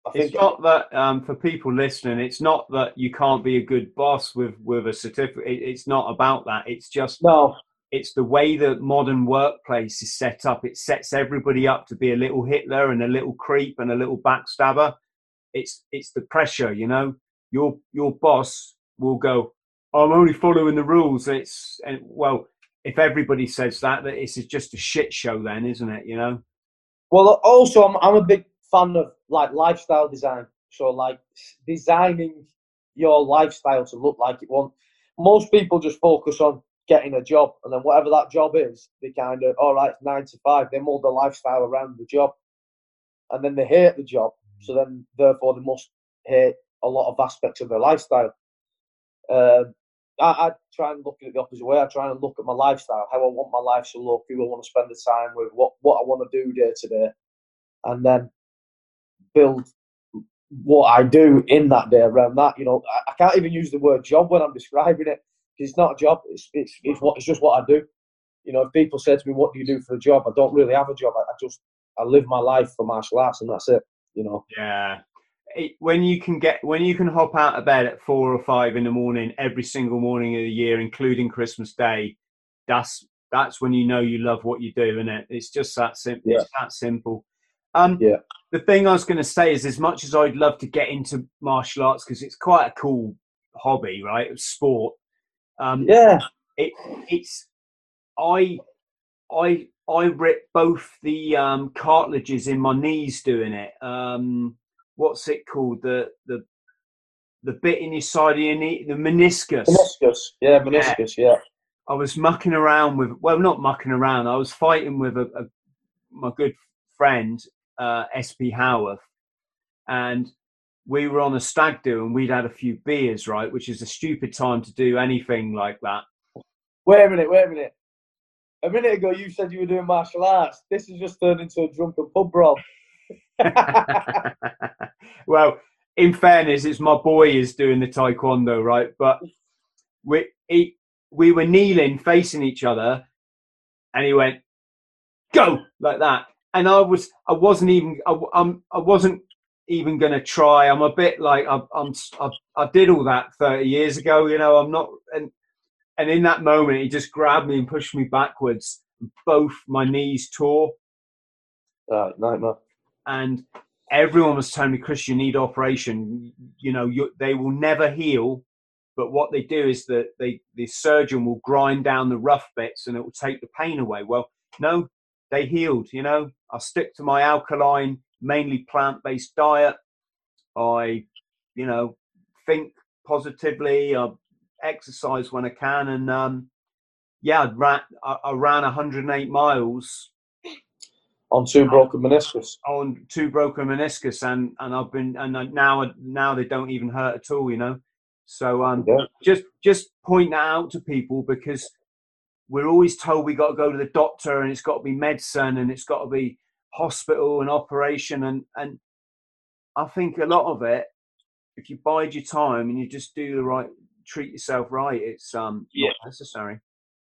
I it's not that um, for people listening. It's not that you can't be a good boss with with a certificate. It's not about that. It's just no. It's the way the modern workplace is set up. It sets everybody up to be a little Hitler and a little creep and a little backstabber. It's it's the pressure, you know. Your your boss will go. I'm only following the rules. It's and well, if everybody says that, that it's just a shit show, then, isn't it? You know. Well, also, I'm I'm a big fan of like lifestyle design. So, like designing your lifestyle to look like it want. Most people just focus on getting a job, and then whatever that job is, they kind of all right, nine to five. They mold their lifestyle around the job, and then they hate the job. So then, therefore, they must hate a lot of aspects of their lifestyle. Um, I, I try and look at it the opposite way. I try and look at my lifestyle, how I want my life to look, who I want to spend the time with, what what I want to do day to day, and then build what I do in that day around that. You know, I, I can't even use the word job when I'm describing it it's not a job. It's it's it's what it's just what I do. You know, if people say to me, "What do you do for a job?" I don't really have a job. I, I just I live my life for martial arts, and that's it. You know. Yeah, it, when you can get when you can hop out of bed at four or five in the morning every single morning of the year, including Christmas Day, that's that's when you know you love what you do, and it? It's just that simple. Yeah. It's that simple. Um, yeah. The thing I was going to say is, as much as I'd love to get into martial arts because it's quite a cool hobby, right? Sport. Um, yeah. It it's I I I ripped both the um, cartilages in my knees doing it. Um, what's it called? The the the bit in your side of your knee, the meniscus. Meniscus, yeah, meniscus, yeah. yeah. I was mucking around with, well, not mucking around. I was fighting with a, a my good friend uh, SP Howarth, and we were on a stag do, and we'd had a few beers, right, which is a stupid time to do anything like that. Wait a minute, wait a minute. A minute ago, you said you were doing martial arts. This has just turned into a drunken pub brawl. well, in fairness, it's my boy is doing the taekwondo, right? But we he, we were kneeling, facing each other, and he went, "Go!" like that, and I was I wasn't even I, I'm I wasn't even going to try. I'm a bit like I, I'm I, I did all that 30 years ago, you know. I'm not and and in that moment, he just grabbed me and pushed me backwards. Both my knees tore. Uh, nightmare and everyone was telling me, Chris, you need operation. You know, you, they will never heal, but what they do is that they the surgeon will grind down the rough bits and it will take the pain away. Well, no, they healed. You know, I stick to my alkaline, mainly plant-based diet. I, you know, think positively. I exercise when I can, and um, yeah, I ran, I, I ran 108 miles on two broken meniscus. On two broken meniscus, and and I've been and now now they don't even hurt at all, you know. So um, yeah. just just point that out to people because we're always told we got to go to the doctor and it's got to be medicine and it's got to be hospital and operation and and I think a lot of it, if you bide your time and you just do the right, treat yourself right, it's um Yeah. not necessary.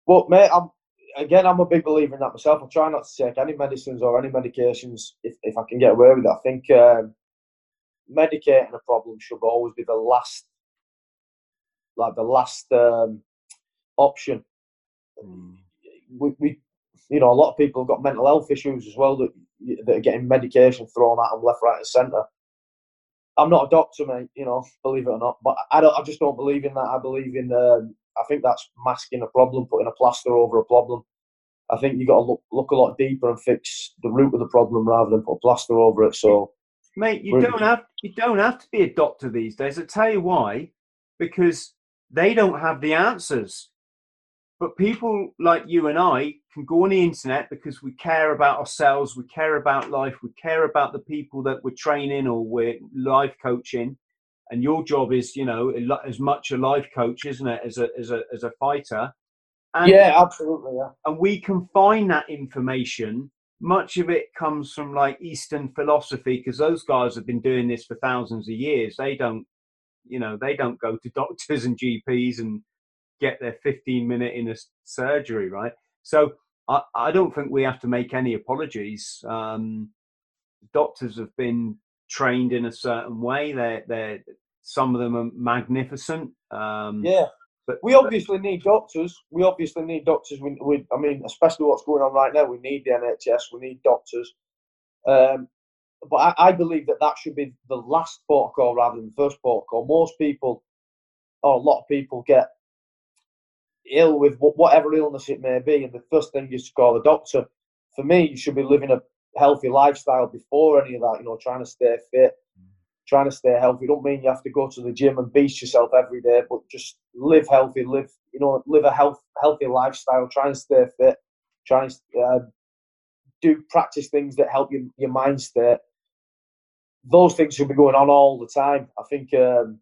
But mate, I'm again, I'm a big believer in that myself. I try not to take any medicines or any medications if, if I can get away with it. I think um, medicating a problem should always be the last, like the last um, option. We, we, you know, a lot of people have got mental health issues as well that that are getting medication thrown at them left, right, and centre. I'm not a doctor, mate. You know, believe it or not, but I don't. I just don't believe in that. I believe in. Um, I think that's masking a problem, putting a plaster over a problem. I think you got to look look a lot deeper and fix the root of the problem rather than put a plaster over it. So, Mate, you don't have you don't have to be a doctor these days. I tell you why, because they don't have the answers. But people like you and I can go on the internet because we care about ourselves, we care about life, we care about the people that we're training or we're life coaching. And your job is, you know, as much a life coach, isn't it, as a as a as a fighter. And yeah, absolutely, yeah. and we can find that information. Much of it comes from like Eastern philosophy because those guys have been doing this for thousands of years. They don't, you know, they don't go to doctors and GPs and get their 15 minute in a surgery, right? So I, I don't think we have to make any apologies. Um, doctors have been trained in a certain way. They're, they're some of them are magnificent. Um, Yeah, but we obviously need doctors. We obviously need doctors. We, we, I mean, especially what's going on right now. We need the NHS. We need doctors. Um, but I, I believe that that should be the last protocol rather than the first protocol. Most people, or a lot of people, get ill with whatever illness it may be, and the first thing is to call a doctor. For me, you should be living a healthy lifestyle before any of that. You know, trying to stay fit, trying to stay healthy. Don't mean you have to go to the gym and beast yourself every day, but just live healthy, live you know, live a health healthy lifestyle. Try and stay fit. Try and uh, do practice things that help your your mind state. Those things should be going on all the time. I think um,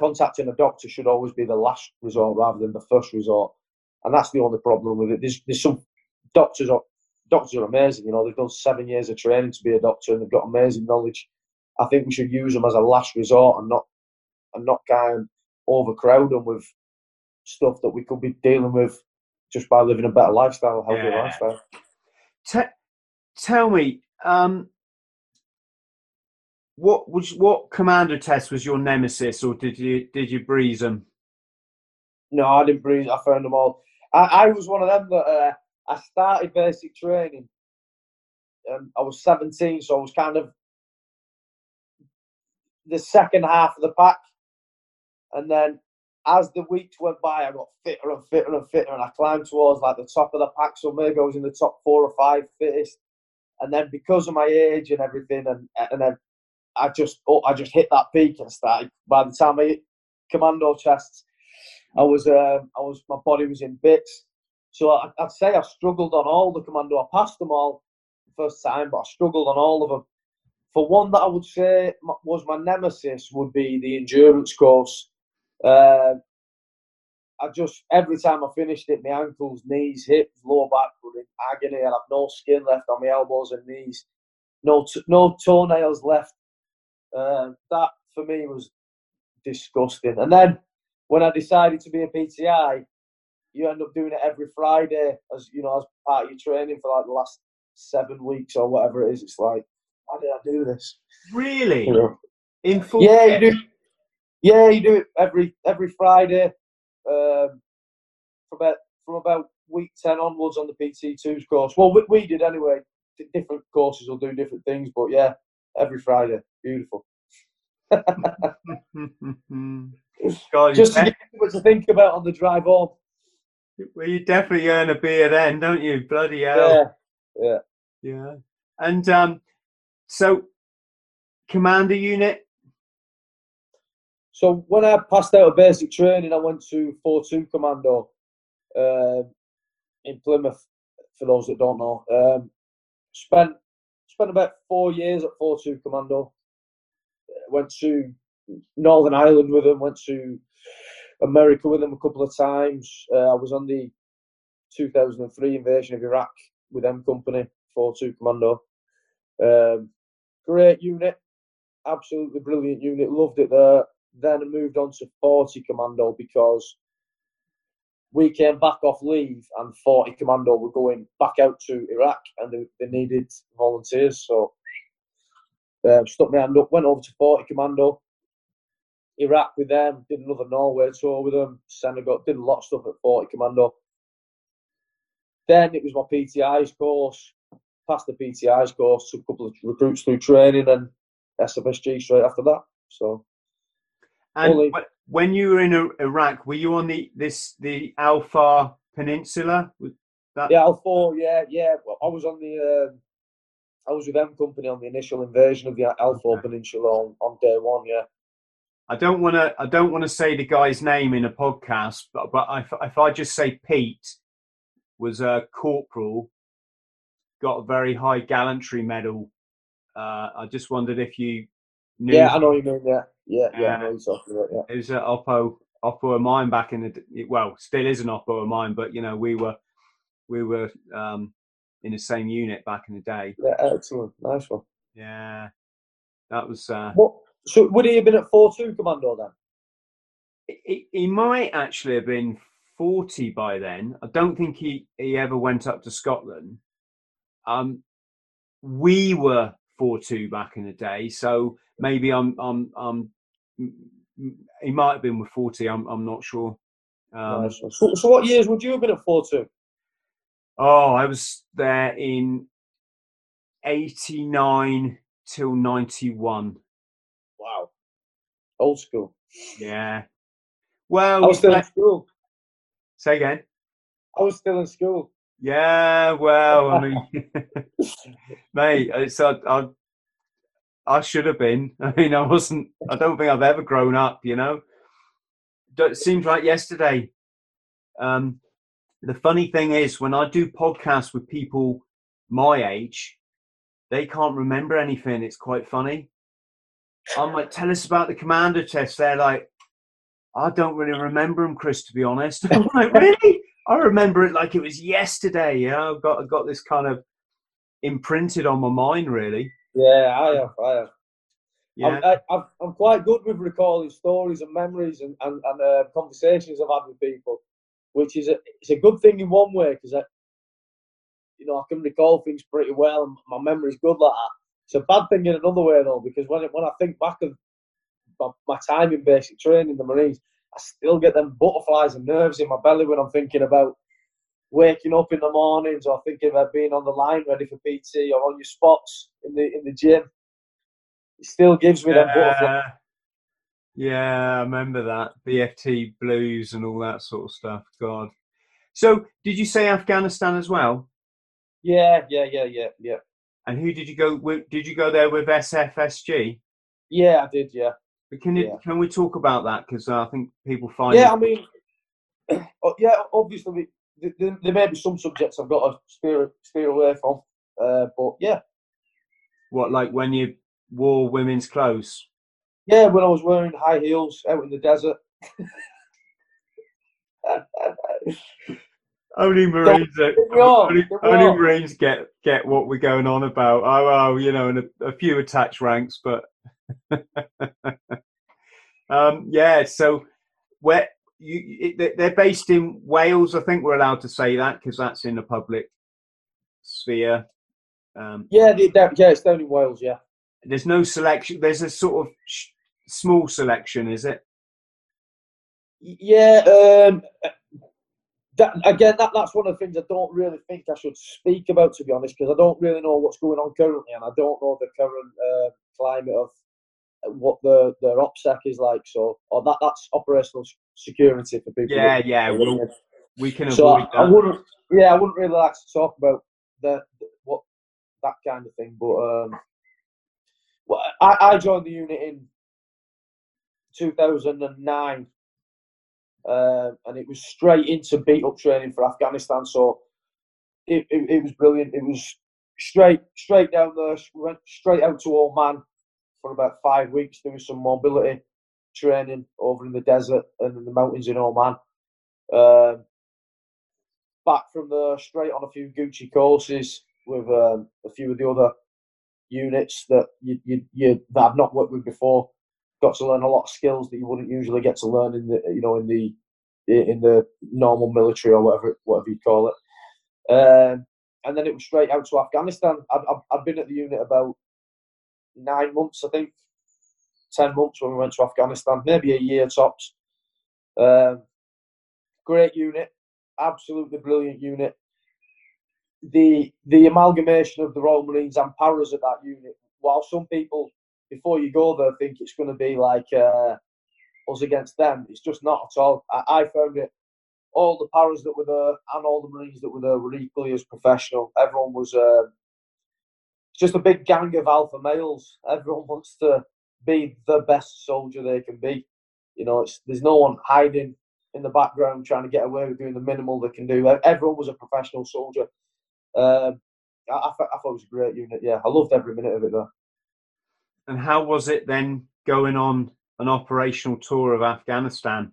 contacting a doctor should always be the last resort rather than the first resort, and that's the only problem with it. There's, there's some doctors are doctors are amazing. You know, they've done seven years of training to be a doctor, and they've got amazing knowledge. I think we should use them as a last resort and not and not kind of overcrowd them with stuff that we could be dealing with just by living a better lifestyle, a healthier Yeah. lifestyle. Te- tell me, um, what was what commando test was your nemesis, or did you did you breeze them? No, I didn't breeze. I found them all. I, I was one of them that uh, I started basic training. Um, I was 17, so I was kind of the second half of the pack. And then as the weeks went by, I got fitter and fitter and fitter, and I climbed towards like the top of the pack. So maybe I was in the top four or five fittest. And then because of my age and everything, and and then I just oh, I just hit that peak and started. By the time I hit commando tests, I was um, I was my body was in bits. So I, I'd say I struggled on all the commando. I passed them all the first time, but I struggled on all of them. For one that I would say was my nemesis would be the endurance course. Uh, I just every time I finished it, my ankles, knees, hips, lower back were in agony. I'd have no skin left on my elbows and knees, no t- no toenails left. Uh, that for me was disgusting. And then when I decided to be a PTI, you end up doing it every Friday as you know as part of your training for like the last seven weeks or whatever it is. It's like, why did I do this? Really, You know? in full? Yeah, you do. Yeah, you do it every every Friday. Um, from about from about week ten onwards on the PT twos course. Well, we, we did anyway. Different courses will do different things, but yeah, every Friday, beautiful. God, Just to give you what to think about on the drive home. well, you definitely earn a beer then, don't you? Bloody hell. Yeah. Yeah. And um, so, commando unit. So when I passed out of basic training, I went to 4-2 Commando um, in Plymouth. For those that don't know, um, spent spent about four years at 4-2 Commando. Uh, Went to Northern Ireland with them. Went to America with them a couple of times. Uh, I was on the 2003 invasion of Iraq with M Company 4-2 Commando. Um, great unit, absolutely brilliant unit. Loved it there. then I moved on to 40 Commando because we came back off leave and 40 Commando were going back out to Iraq and they, they needed volunteers. So uh, stuck my hand up, went over to 40 Commando, Iraq with them, did another Norway tour with them, Senegal, did a lot of stuff at 40 Commando. Then it was my PTI's course, passed the PTI's course, took a couple of recruits through training and SFSG straight after that. So And Only- when you were in Iraq, were you on the this the Al-Faw Peninsula? Was that- Yeah, Al-Faw, yeah, yeah. Well, I was on the, um I was with M Company on the initial invasion of the Al-Faw Okay. Peninsula on, on day one, yeah. I don't want to. I don't want to say the guy's name in a podcast, but but if, if I just say Pete was a corporal, got a very high gallantry medal. Uh, I just wondered if you knew. Yeah, I know you mean, yeah. Yeah, yeah, I Yeah. know what you're talking about, yeah. It was at Oppo Oppo of mine back in the well, still is an Oppo of mine, but you know we were we were um, in the same unit back in the day. Yeah, excellent. Nice one. Yeah, that was. Uh, What, so would he have been at 4 2 Commando then? he, he might actually have been 40 by then. I don't think he, he ever went up to Scotland. Um, we were 4 2 back in the day, so maybe I'm, I'm, I'm, he might have been with 40, I'm, I'm not sure. Um, nice. So, so what years would you have been at 40? Oh, I was there in 89 till 91. Wow. Old school. Yeah. Well, I was still in school. say again. I was still in school. Yeah, well, I mean, mate, it's I, I, I should have been. I mean, I wasn't. I don't think I've ever grown up. You know, it seems like yesterday. Um, the funny thing is, when I do podcasts with people my age, they can't remember anything. It's quite funny. I'm like, tell us about the commando test. They're like, I don't really remember them, Chris. To be honest, I'm like, really? I remember it like it was yesterday. You know, I've got I've got this kind of imprinted on my mind, really. Yeah, I have. I have. Yeah, I'm, I, I'm quite good with recalling stories and memories and, and, and uh, conversations I've had with people, which is a, it's a good thing in one way because I, you know, I can recall things pretty well and my memory's good like that. It's a bad thing in another way though because when when I think back of my, my time in basic training the Marines, I still get them butterflies and nerves in my belly when I'm thinking about waking up in the mornings or thinking about being on the line ready for PT or on your spots in the in the gym. It still gives me them butterflies. Uh, yeah, I remember that BFT blues and all that sort of stuff. God. So, did you say Afghanistan as well? Yeah, yeah, yeah, yeah, yeah. And who did you go with? Did you go there with SFSG? Yeah, I did, yeah. But can you, Yeah. can we talk about that? Because I think people find Yeah, it- I mean, oh, yeah, obviously, we- th- th- there may be some subjects I've got to steer, steer away from. Uh, but yeah, what like when you wore women's clothes. yeah, when I was wearing high heels out in the desert. Only Marines, are, get only, only. Marines get get what we're going on about. Oh, well, you know, and a, a few attached ranks, but um, yeah. So where you they're based in Wales, I think we're allowed to say that because that's in the public sphere. Um, Yeah, yeah, it's down in Wales, yeah. there's no selection. There's a sort of sh- small selection, is it? Yeah, um, that, again, that, that's one of the things I don't really think I should speak about, to be honest, because I don't really know what's going on currently, and I don't know the current uh, climate of what the the OPSEC is like. So, or that that's operational security for people. Yeah, yeah. We'll, we can so avoid I, I that. wouldn't. Yeah, I wouldn't really like to talk about the, the what that kind of thing. But um, well, I, I joined the unit in 2009, uh, and it was straight into beat up training for Afghanistan. So it, it, it was brilliant. It was straight straight down there. We went straight out to Oman for about five weeks doing some mobility training over in the desert and in the mountains in Oman. Um, back from there, straight on a few Gucci courses with um, a few of the other units that you, you, you that I've not worked with before. got to learn a lot of skills that you wouldn't usually get to learn in the you know in the in the normal military or whatever whatever you call it. Um, and then it was straight out to Afghanistan. I'd, I'd been at the unit about nine months, I think, ten months when we went to Afghanistan, maybe a year tops. Um, great unit, absolutely brilliant unit. The the amalgamation of the Royal Marines and paras at that unit. While some people, before you go there, think it's going to be like uh, us against them, it's just not at all. I, I found it. All the paras that were there and all the Marines that were there were equally as professional. Everyone was. It's just a big gang of alpha males. Everyone wants to be the best soldier they can be. You know, there's no one hiding in the background trying to get away with doing the minimal they can do. Everyone was a professional soldier. Um, I, I, I, thought it was a great unit. Yeah, I loved every minute of it though. And how was it then going on an operational tour of Afghanistan?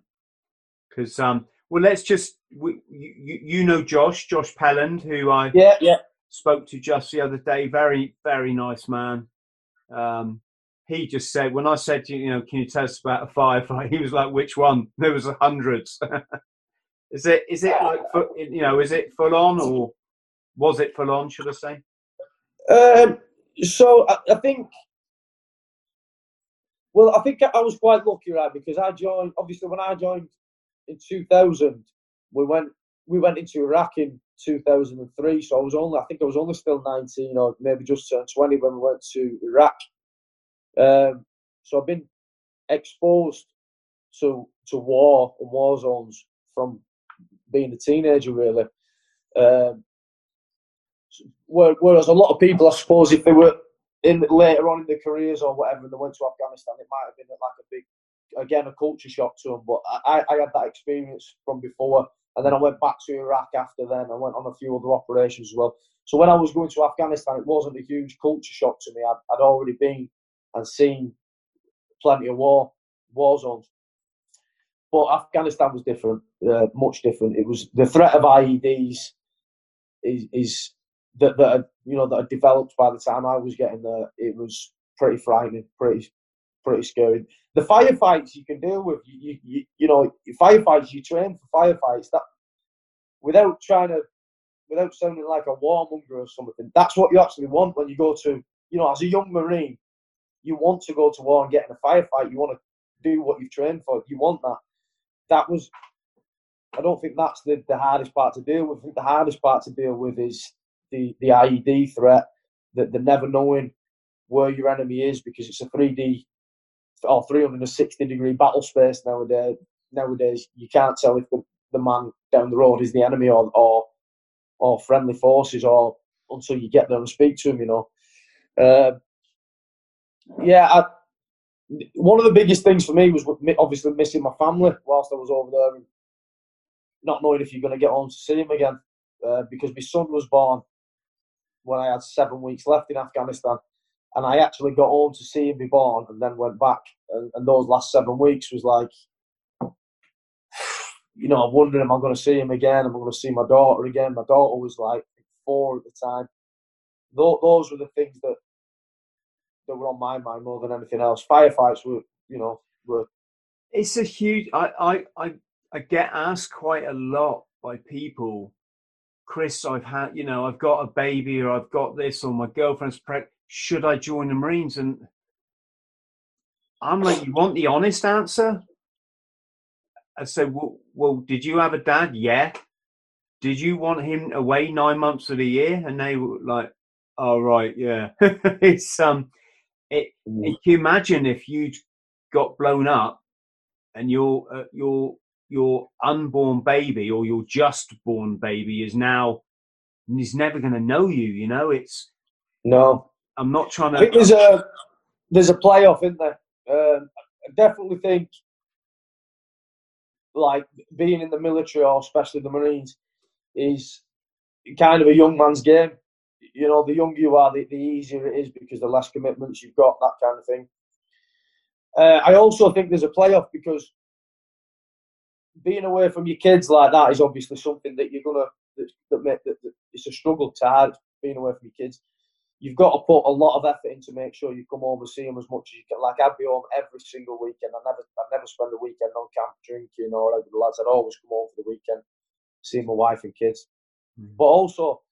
Because um, well, let's just we, you, you know Josh Josh Pelland, who I yeah yeah spoke to just the other day. Very very nice man. Um, he just said when I said you know can you tell us about a firefight? He was like, which one? There was hundreds. is it is it like you know is it full on or was it full on? Should I say? Um, so I, I, think. Well, I think I was quite lucky, right? Because I joined. Obviously, when I joined in 2000, we went we went into Iraq in 2003. So I was only, I think I was only still 19 or maybe just turned 20 when we went to Iraq. Um, so I've been exposed to to war and war zones from being a teenager, really. Um, whereas a lot of people, I suppose, if they were in later on in their careers or whatever, and they went to Afghanistan, it might have been like a big, again, a culture shock to them. But I, I had that experience from before, and then I went back to Iraq after then. I went on a few other operations as well. So when I was going to Afghanistan, it wasn't a huge culture shock to me. I'd, I'd already been and seen plenty of war war zones. But Afghanistan was different, uh, much different. It was the threat of IEDs is, is that that you know that had developed by the time I was getting there. It was pretty frightening, pretty pretty scary. The firefights you can deal with, you you, you know, firefights you train for firefights that without trying to, without sounding like a warmonger or something. That's what you actually want when you go to, you know, as a young marine you want to go to war and get in a firefight. You want to do what you've trained for. You want that. That was. I don't think that's the, the hardest part to deal with. I think the hardest part to deal with is the, the IED threat, the, the never knowing where your enemy is because it's a 3D or 360 degree battle space nowadays. Nowadays, you can't tell if the, the man down the road is the enemy or, or or friendly forces or until you get there and speak to him, you know. Uh, yeah, I, one of the biggest things for me was obviously missing my family whilst I was over there and not knowing if you're going to get home to see him again uh, because my son was born when I had seven weeks left in Afghanistan. And I actually got home to see him be born and then went back. And, and those last seven weeks was like, you know, I'm wondering, am I going to see him again? Am I going to see my daughter again? My daughter was like four at the time. Those were the things that that were on my mind more than anything else. Firefights were, you know, were. It's a huge. I I I, I get asked quite a lot by people. Chris, I've had, you know, I've got a baby or I've got this or my girlfriend's pregnant. Should I join the Marines? And I'm like, you want the honest answer? I said, well, well, did you have a dad? Yeah. Did you want him away nine months of the year? And they were like, oh right, yeah. it's um, it, mm. Can you imagine if you got blown up and your uh, your your unborn baby or your just born baby is now is never going to know you? You know, it's no. I'm not trying to. There's a there's a playoff in there. Um, I definitely think like being in the military or especially the Marines is kind of a young man's game you know, the younger you are, the, the easier it is because the less commitments you've got, that kind of thing. Uh, I also think there's a playoff because being away from your kids like that is obviously something that you're gonna that, that, that, that it's a struggle to have being away from your kids. You've got to put a lot of effort in to make sure you come home and see them as much as you can. Like I'd be home every single weekend. I never, I never spend a weekend on camp drinking or whatever. The lads, I'd always come home for the weekend, see my wife and kids. Mm. But also,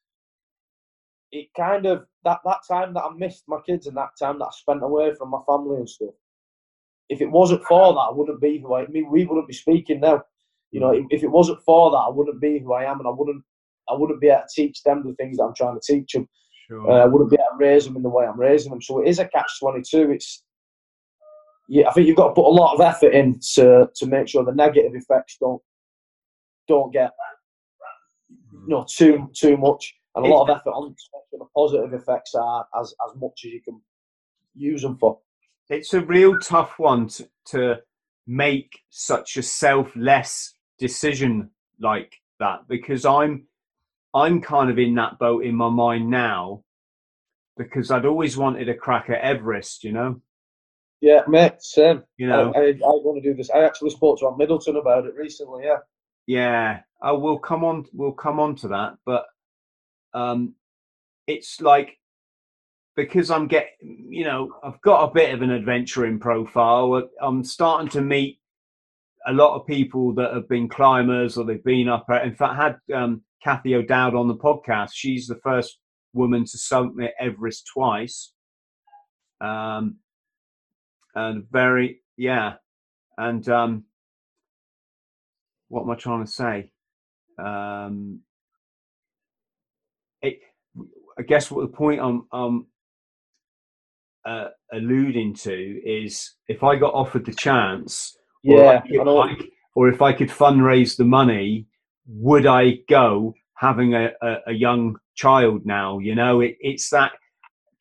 it kind of that that time that I missed my kids and that time that I spent away from my family and stuff. If it wasn't for that, I wouldn't be who I. I mean, we wouldn't be speaking now. You know, if it wasn't for that, I wouldn't be who I am, and I wouldn't, I wouldn't be able to teach them the things that I'm trying to teach them. Sure. Uh, I wouldn't be able to raise them in the way I'm raising them. So it is a catch twenty two. It's yeah, I think you've got to put a lot of effort in to to make sure the negative effects don't don't get you know too too much, and a lot of effort on the positive effects are as as much as you can use them for. It's a real tough one to, to make such a selfless decision like that because I'm I'm kind of in that boat in my mind now because I'd always wanted a crack at Everest, you know. Yeah, mate, same. You know, I, I, I want to do this. I actually spoke to Middleton about it recently. Yeah. Yeah, I will come on. We'll come on to that, but um, it's like because I'm getting, you know, I've got a bit of an adventuring profile. I'm starting to meet a lot of people that have been climbers or they've been up. In fact, I had um, Cathy O'Dowd on the podcast. She's the first woman to summit Everest twice. Um, and very, yeah. And um, what am I trying to say? Um, it, I guess what the point I'm, I'm uh, alluding to is if I got offered the chance, yeah, or, could, or if I could fundraise the money, would I go having a, a, a young child now? You know, it, it's that.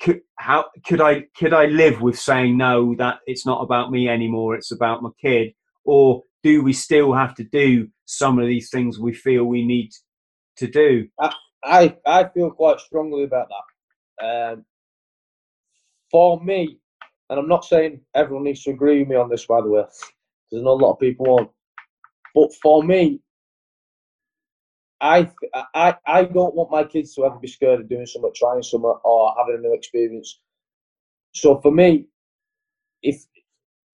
Could, how could I could I live with saying no that it's not about me anymore? It's about my kid, or do we still have to do some of these things we feel we need to do? I I feel quite strongly about that. Um, for me, and I'm not saying everyone needs to agree with me on this, by the way, because not a lot of people won't. But for me, I, I, I don't want my kids to ever be scared of doing something, trying something, or having a new experience. So for me, if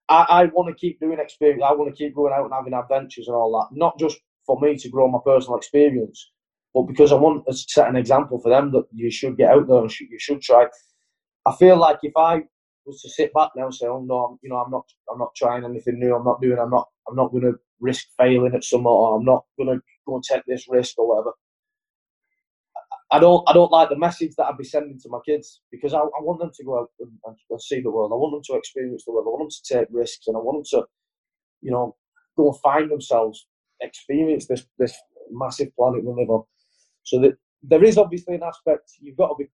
I, I want to keep doing experience, I want to keep going out and having adventures and all that, not just for me to grow my personal experience, but because I want to set an example for them that you should get out there and you should try. I feel like if I was to sit back now and say, "Oh no, I'm, you know, I'm not, I'm not trying anything new. I'm not doing. I'm not, I'm not going to risk failing at something, or I'm not going to go and take this risk or whatever." I don't, I don't like the message that I'd be sending to my kids because I, I want them to go out and, and, see the world. I want them to experience the world. I want them to take risks, and I want them to, you know, go and find themselves, experience this this massive planet we live on. So that there is obviously an aspect you've got to be,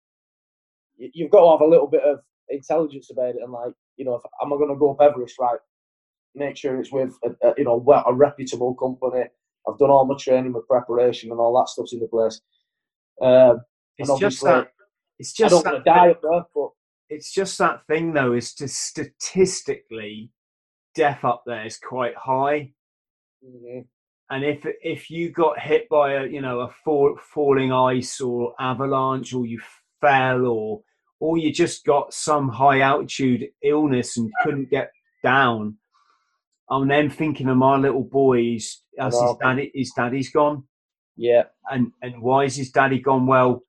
you've got to have a little bit of intelligence about it and like you know if am I going to go up Everest right make sure it's with a, a, you know a reputable company I've done all my training my preparation and all that stuff's in the place um, it's just that it's just I don't want to die up there but it's just that thing though is to statistically death up there is quite high mm-hmm. and if if you got hit by a you know a fall, falling ice or avalanche or you fell or or you just got some high altitude illness and couldn't get down. I'm then thinking of my little boy. as his daddy, his daddy's gone. Yeah. And and why is his daddy gone? Well,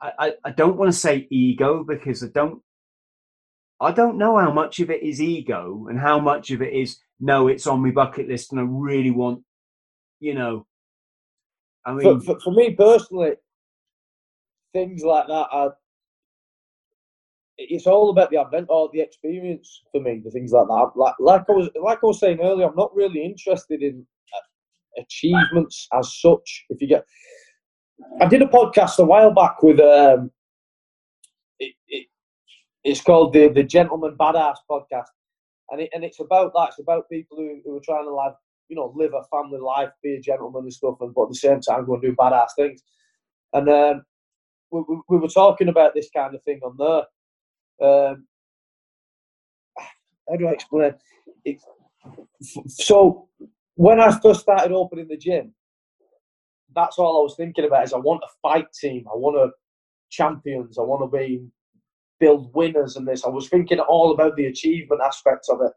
I, I, I don't want to say ego because I don't I don't know how much of it is ego and how much of it is no, it's on my bucket list and I really want, you know. I mean, for, for, for me personally, things like that are it's all about the event or the experience for me, the things like that. Like, like I was, like I was saying earlier, I'm not really interested in uh, achievements as such. If you get, I did a podcast a while back with, um, it, it, it's called the the Gentleman Badass podcast, and it, and it's about that. It's about people who, who are trying to like, you know, live a family life, be a gentleman and stuff, and but at the same time go and do badass things. And um, we, we, we were talking about this kind of thing on there um, how do I explain? So when I first started opening the gym, that's all I was thinking about. Is I want a fight team. I want to champions. I want to be build winners and this. I was thinking all about the achievement aspects of it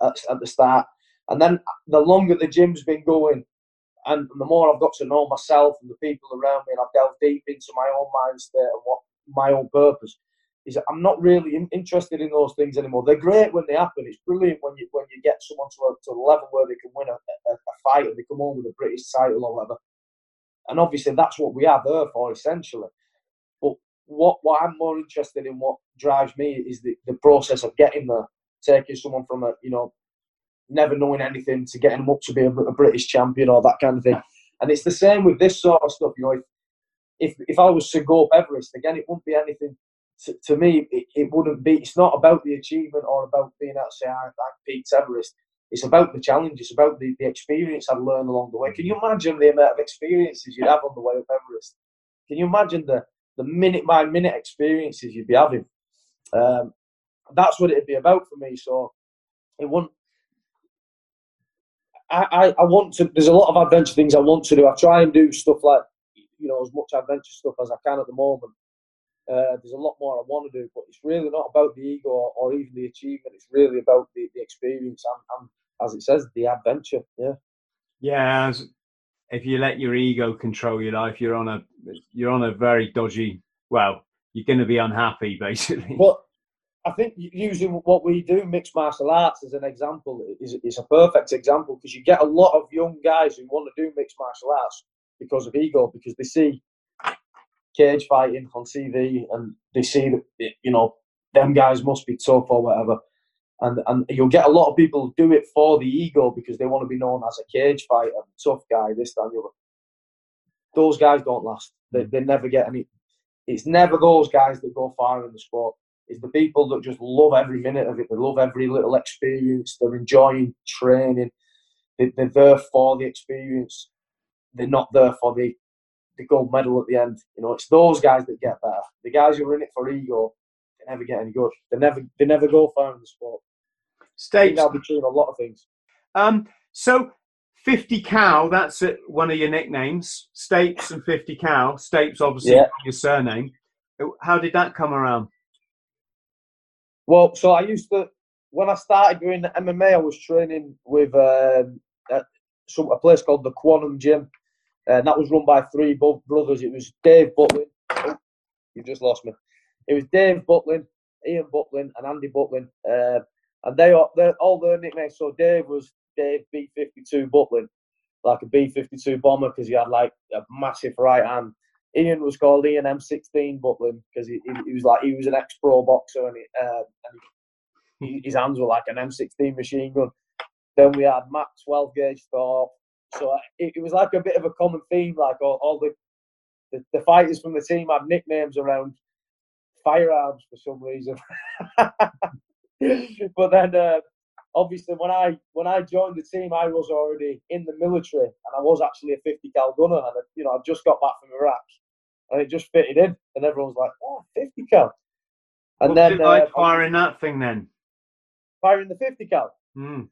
at, at the start. And then the longer the gym's been going, and the more I've got to know myself and the people around me, and I've delved deep into my own mind state and what my own purpose is. I'm not really in, interested in those things anymore. They're great when they happen. It's brilliant when you when you get someone to a, to a level where they can win a, a, a fight and they come home with a British title or whatever. And obviously, that's what we are there for, essentially. But what what I'm more interested in, what drives me, is the, the process of getting there, taking someone from a you know never knowing anything to getting them up to be a, a, British champion or that kind of thing. And it's the same with this sort of stuff. You know, if if, if I was to go up Everest again, it wouldn't be anything. To, to me, it, it, wouldn't be. It's not about the achievement or about being to say I, I peaked Everest. It's about the challenge. It's about the, the experience I've learned along the way. Can you imagine the amount of experiences you'd have on the way up Everest? Can you imagine the the minute by minute experiences you'd be having? Um, that's what it'd be about for me. So it wouldn't I, I, want to. There's a lot of adventure things I want to do. I try and do stuff like you know as much adventure stuff as I can at the moment. Uh, there's a lot more I want to do, but it's really not about the ego or, or even the achievement. It's really about the, the experience and, and, as it says, the adventure. Yeah. Yeah. As, if you let your ego control your life, you're on a you're on a very dodgy. Well, you're going to be unhappy, basically. But I think using what we do, mixed martial arts, as an example, is, is a perfect example because you get a lot of young guys who want to do mixed martial arts because of ego, because they see cage fighting on TV and they see that, you know, them guys must be tough or whatever. And, and you'll get a lot of people do it for the ego because they want to be known as a cage fighter, tough guy, this, that, and the other. Those guys don't last. They, hmm. they never get any. It's never those guys that go far in the sport It's the people that just love every minute of it. They love every little experience. They're enjoying training. They, are there for the experience. They're not there for the the gold medal at the end. You know, it's those guys that get better. The guys who are in it for ego, they never get any good. They never they never go far in the sport. Stapes. That'll be in a lot of things. Um. So. 50 cow, that's it, one of your nicknames. Stapes and 50 cow. Stapes, obviously, yeah. your surname. How did that come around? Well, so I used to when I started doing the MMA, I was training with um, some a place called the Quantum Gym, and that was run by three brothers. It was Dave Butlin. Oh, you just lost me. It was Dave Butlin, Ian Butlin, and Andy Butlin, uh, and they are all their nicknames. So Dave was Dave B fifty two Butlin, like a B fifty two bomber because he had like a massive right hand. Ian was called Ian M16 Butlin because he, he, he, was like he was an ex-pro boxer and, he, uh, and his hands were like an M16 machine gun. Then we had Matt 12 gauge Thor. So it, it, was like a bit of a common theme. Like all, all the, the, the fighters from the team had nicknames around firearms for some reason. but then uh, obviously when I when I joined the team, I was already in the military and I was actually a 50 cal gunner and you know I just got back from Iraq and it just fitted in, and everyone's like, "Oh, 50 cal." And what then uh, firing that thing then? Firing the 50 cal. Mm.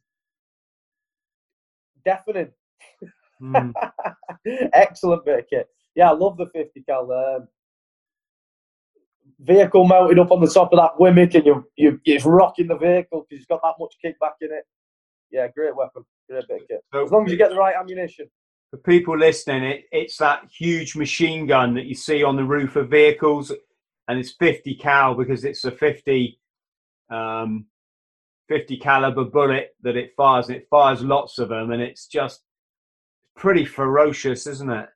Deafening. Mm. Excellent bit of kit. Yeah, I love the 50 cal. Um, vehicle mounted up on the top of that WMIK, and you you it's rocking the vehicle because it's got that much kickback in it. Yeah, great weapon, great bit of kit. As long as you get the right ammunition for people listening, it, it's that huge machine gun that you see on the roof of vehicles, and it's 50 cal because it's a 50, um, 50 caliber bullet that it fires, and it fires lots of them, and it's just pretty ferocious, isn't it?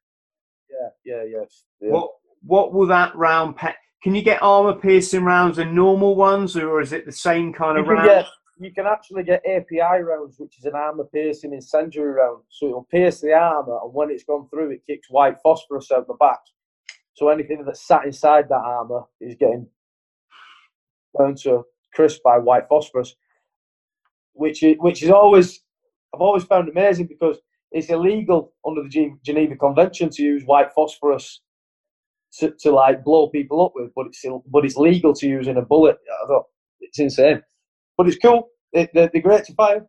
Yeah, yeah, yes. Yeah. What what will that round? Pe- Can you get armor piercing rounds and normal ones, or is it the same kind of round? Get, you can actually get API rounds, which is an armor piercing incendiary round. So it'll pierce the armor, and when it's gone through, it kicks white phosphorus out the back. So anything that's sat inside that armor is getting burned to crisp by white phosphorus, which is, which is always I've always found amazing because it's illegal under the Geneva Convention to use white phosphorus to, to like blow people up with, but it's but it's legal to use in a bullet. I thought it's insane but it's cool. It, they're, they're great to fire.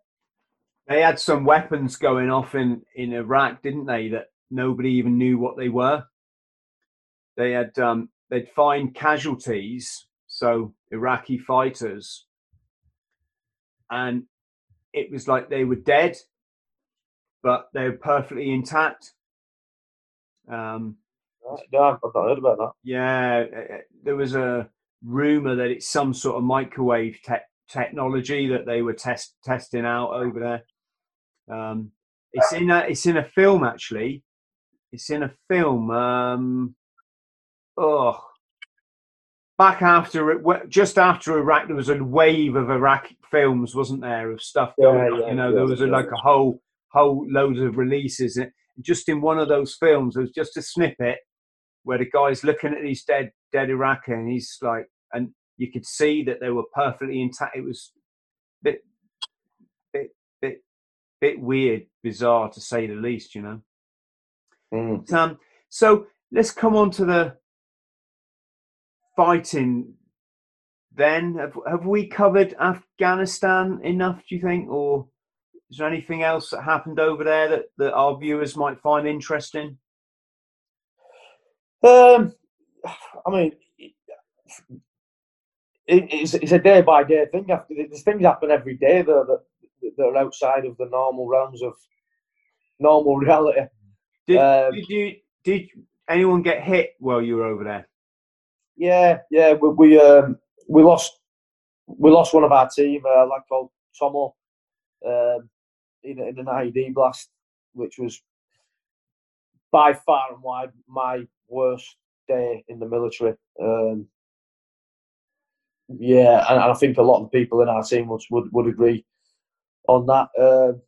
They had some weapons going off in, in Iraq, didn't they? That nobody even knew what they were. They had um, they'd find casualties, so Iraqi fighters, and it was like they were dead, but they're perfectly intact. Um, no, I've not heard about that. Yeah, uh, uh, there was a rumor that it's some sort of microwave te- technology that they were test testing out over there. Um, it's in a it's in a film actually. It's in a film. Um, oh, back after just after Iraq, there was a wave of Iraq films, wasn't there, of stuff going yeah, yeah, You know, yeah, there was a, like a whole whole load of releases. And just in one of those films, there was just a snippet where the guy's looking at these dead dead Iraqi, and he's like, and you could see that they were perfectly intact. It was a bit bit bit bit weird, bizarre to say the least, you know. Mm. Um, so let's come on to the fighting then have, have we covered afghanistan enough do you think or is there anything else that happened over there that, that our viewers might find interesting? Um i mean it, it's, it's a day by day thing. There's things happen every day that, that, that are outside of the normal realms of normal reality. Did, um, did you did anyone get hit while you were over there? Yeah, yeah, we we, um, we lost we lost one of our team, uh, like called Tomo, um, in, in an IED blast, which was by far and wide my worst day in the military. Um, yeah, and, and, I think a lot of people in our team would would, would agree on that. Um,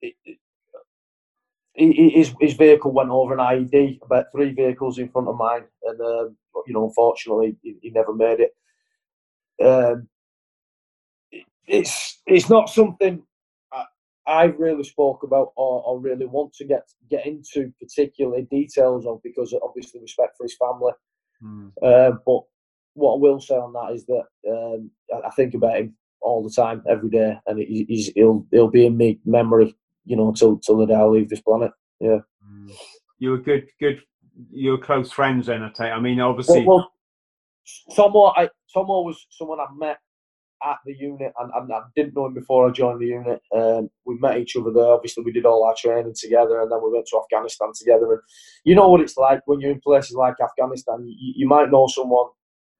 it, it, his, his vehicle went over an IED, about three vehicles in front of mine, and um, you know, unfortunately, he, he never made it. Um, it's it's not something I, really spoke about or, or, really want to get get into particular details of because obviously respect for his family. Mm. Uh, but what I will say on that is that um, I, I, think about him all the time, every day, and he's, he'll he'll be in me memory, you know, till till the day I leave this planet. Yeah. Mm. You were good, good your close friends then, I take. I mean, obviously. Well, well Tomo, I, Tomo was someone I met at the unit, and, and, I didn't know him before I joined the unit. Um, we met each other there. Obviously, we did all our training together, and then we went to Afghanistan together. And you know what it's like when you're in places like Afghanistan. You, you might know someone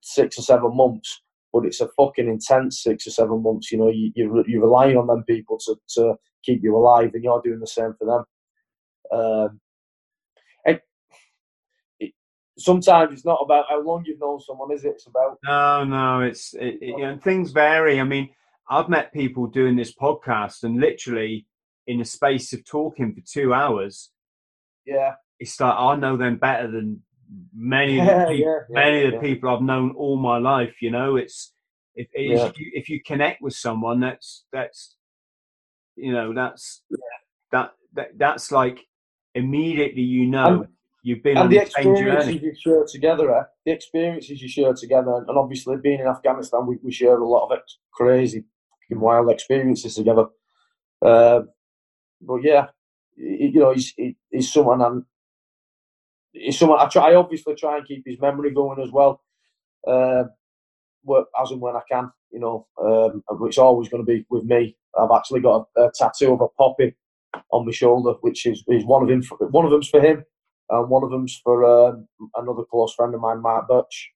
six or seven months, but it's a fucking intense six or seven months. You know, you, you're, you're relying on them people to, to keep you alive, and you're doing the same for them. Um, sometimes it's not about how long you've known someone, is it? It's about no, no. It's it, it, and things vary. I mean, I've met people doing this podcast, and literally in a space of talking for two hours, yeah, it's like I know them better than many of the people, yeah, yeah, many of the people I've known all my life. You know, it's if if you, if you connect with someone, that's that's you know that's that, that that's like immediately you know you've been and the, the experiences you share together, eh? the experiences you share together, and obviously being in Afghanistan, we, we share a lot of ex- crazy, wild experiences together. Uh, but yeah, you know, he's he's someone and he's someone I try. I obviously try and keep his memory going as well, uh, as and when I can. You know, um, it's always going to be with me. I've actually got a, a tattoo of a poppy on my shoulder, which is, is one of him. One of them's for him, and one of them's for um, another close friend of mine, Mark Birch,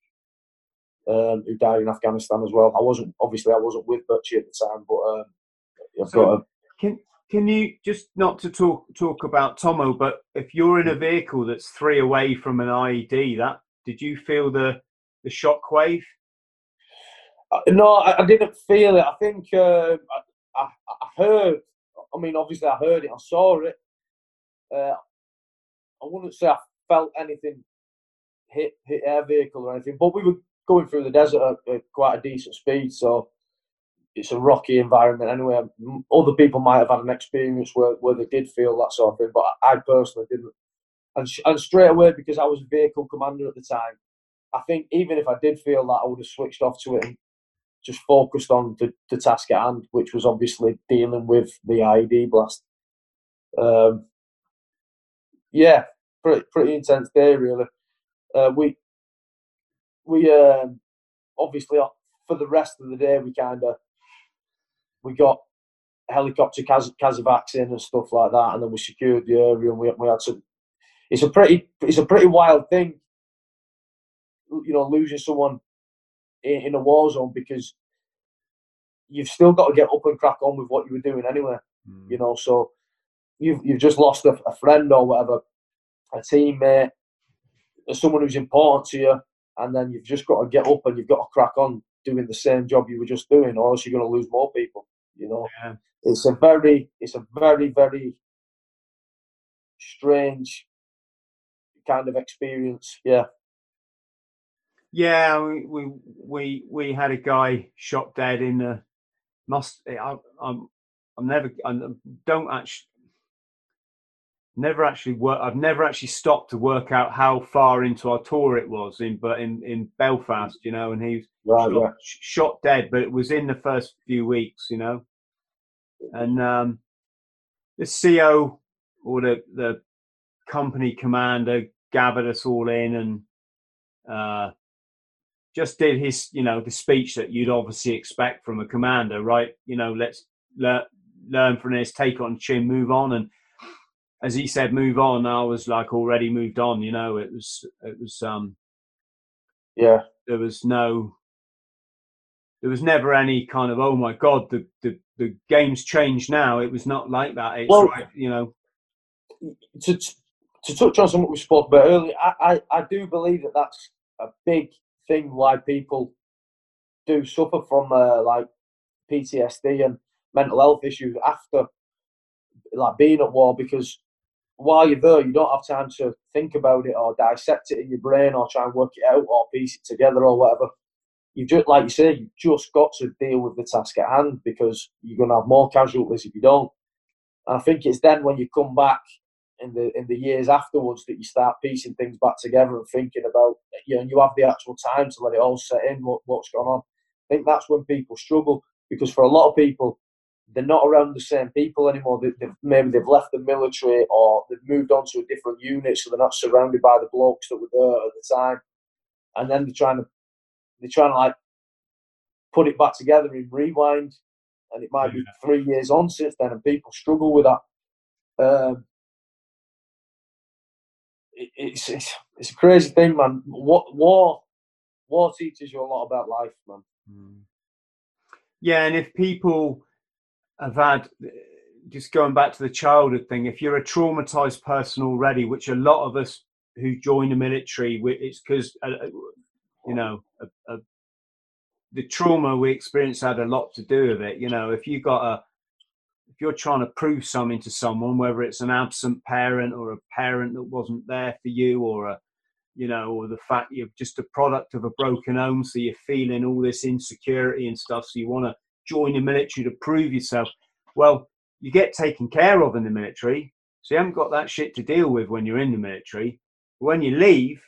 um, who died in Afghanistan as well. I wasn't obviously I wasn't with Birchie at the time, but um, I've so got a, can can you just not to talk talk about Tomo, but if you're in a vehicle that's three away from an IED, that did you feel the the shockwave? Uh, no, I, I, didn't feel it. I think uh, I, I, I, heard. I mean, obviously, I heard it. I saw it. Uh, I wouldn't say I felt anything hit hit our vehicle or anything, but we were going through the desert at, at quite a decent speed, so it's a rocky environment anyway. Other people might have had an experience where, where they did feel that sort of thing, but I personally didn't. And, and straight away, because I was vehicle commander at the time, I think even if I did feel that, I would have switched off to it and just focused on the, the task at hand, which was obviously dealing with the IED blast. Um, yeah, pretty pretty intense day really. Uh, we we um, obviously for the rest of the day we kind of we got helicopter Kaz- in and stuff like that, and then we secured the area and we, we had some. It's a pretty it's a pretty wild thing, you know, losing someone in, in a war zone because you've still got to get up and crack on with what you were doing anyway. Mm. You know, so you've you've just lost a, a friend or whatever, a teammate, someone who's important to you, and then you've just got to get up and you've got to crack on doing the same job you were just doing, or else you're going to lose more people. You know, yeah. it's a very, it's a very, very strange kind of experience. Yeah. Yeah, we we we, we had a guy shot dead in the must. I, I'm I'm never I don't actually never actually work. I've never actually stopped to work out how far into our tour it was in, but in in Belfast, you know, and he's right, shot, shot, dead, but it was in the first few weeks, you know, and um, the CO or the the company commander gathered us all in and uh, just did his, you know, the speech that you'd obviously expect from a commander, right? You know, let's le- learn from this, take on chin, move on, and as he said, move on. I was like already moved on. You know, it was it was um yeah. There was no. There was never any kind of oh my god the the the game's changed now. It was not like that. It's well, right, you know. To to touch on something we spoke about earlier, I, I I do believe that that's a big thing why people do suffer from uh, like PTSD and mental health issues after like being at war because while you're there, you don't have time to think about it or dissect it in your brain or try and work it out or piece it together or whatever. You've just, like you say, you've just got to deal with the task at hand because you're going to have more casualties if you don't. And I think it's then when you come back in the in the years afterwards that you start piecing things back together and thinking about you know you have the actual time to let it all set in what, what's going on. I think that's when people struggle because for a lot of people they're not around the same people anymore. They, have maybe they've left the military or they've moved on to a different unit, so they're not surrounded by the blokes that were there at the time. And then they're trying to they're trying to like put it back together in rewind, and it might be three years on since then, and people struggle with that. Um, it, it's, it's it's a crazy thing, man. What war war teaches you a lot about life, man. Hmm. Yeah, and if people have had just going back to the childhood thing if you're a traumatized person already which a lot of us who join the military it's because uh, uh, you know a, a, the trauma we experienced had a lot to do with it. You know if you got a if you're trying to prove something to someone whether it's an absent parent or a parent that wasn't there for you or a you know or the fact you're just a product of a broken home so you're feeling all this insecurity and stuff so you want to join the military to prove yourself. Well, you get taken care of in the military, so you haven't got that shit to deal with when you're in the military. When you leave,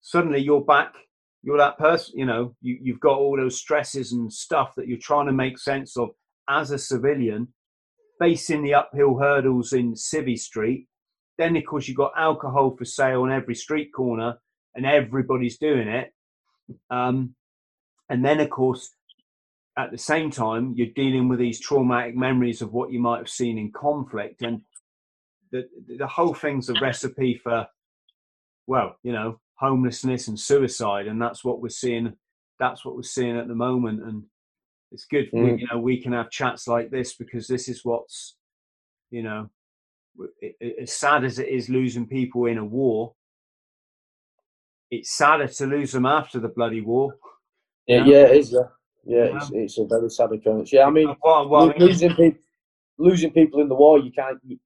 suddenly you're back. You're that person, you know, you, you've got all those stresses and stuff that you're trying to make sense of as a civilian, facing the uphill hurdles in Civvy Street. Then, of course, you've got alcohol for sale on every street corner and everybody's doing it. Um, and then, of course, at the same time, you're dealing with these traumatic memories of what you might have seen in conflict, and the the whole thing's a recipe for, well, you know, homelessness and suicide, and that's what we're seeing. That's what we're seeing at the moment, and it's good. Mm. We, you know, we can have chats like this because this is what's, you know, it, it, as sad as it is losing people in a war. It's sadder to lose them after the bloody war. Yeah, yeah, it is. Yeah. Yeah, it's, it's a very sad occurrence. Yeah, I mean, well, well, losing people, losing people in the war, you can't you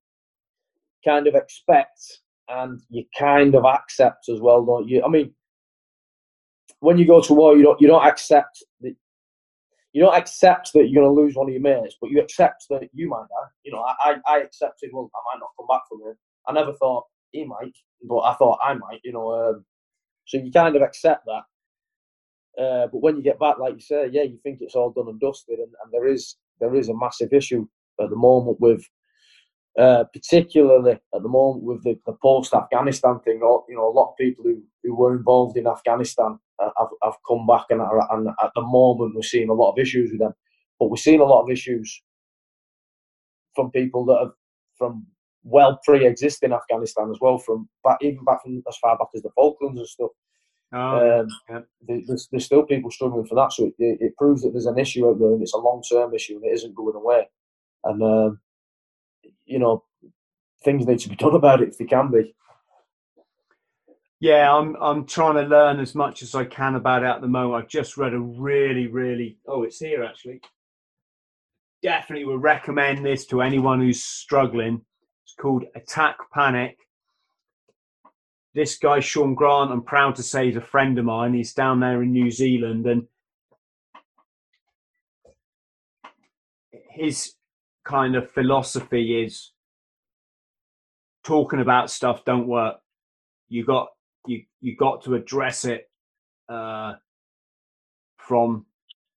kind of expect and you kind of accept as well, don't you? I mean, when you go to war, you don't you don't accept that you don't accept that you're going to lose one of your mates, but you accept that you might die. You know, I, I accepted, well, I might not come back from it. I never thought he might, but I thought I might. You know, um, so you kind of accept that. Uh, but when you get back, like you say, yeah, you think it's all done and dusted, and, and there is there is a massive issue at the moment with, uh, particularly at the moment with the, the post Afghanistan thing. Or, you know, a lot of people who, who were involved in Afghanistan have, have come back, and, are, and at the moment we're seeing a lot of issues with them. But we're seeing a lot of issues from people that have from well pre-existing Afghanistan as well, from back, even back from as far back as the Falklands and stuff. Oh, um, yeah. there's, there's still people struggling for that, so it, it, proves that there's an issue out there, and it's a long-term issue, and it isn't going away. And um, you know, things need to be done about it if they can be. Yeah, I'm I'm trying to learn as much as I can about it at the moment. I've just read a really, really oh, it's here actually. Definitely would recommend this to anyone who's struggling. It's called Attack Panic this guy Sean Grant, I'm proud to say, is a friend of mine. He's down there in New Zealand, and his kind of philosophy is talking about stuff don't work. You got you you got to address it uh, from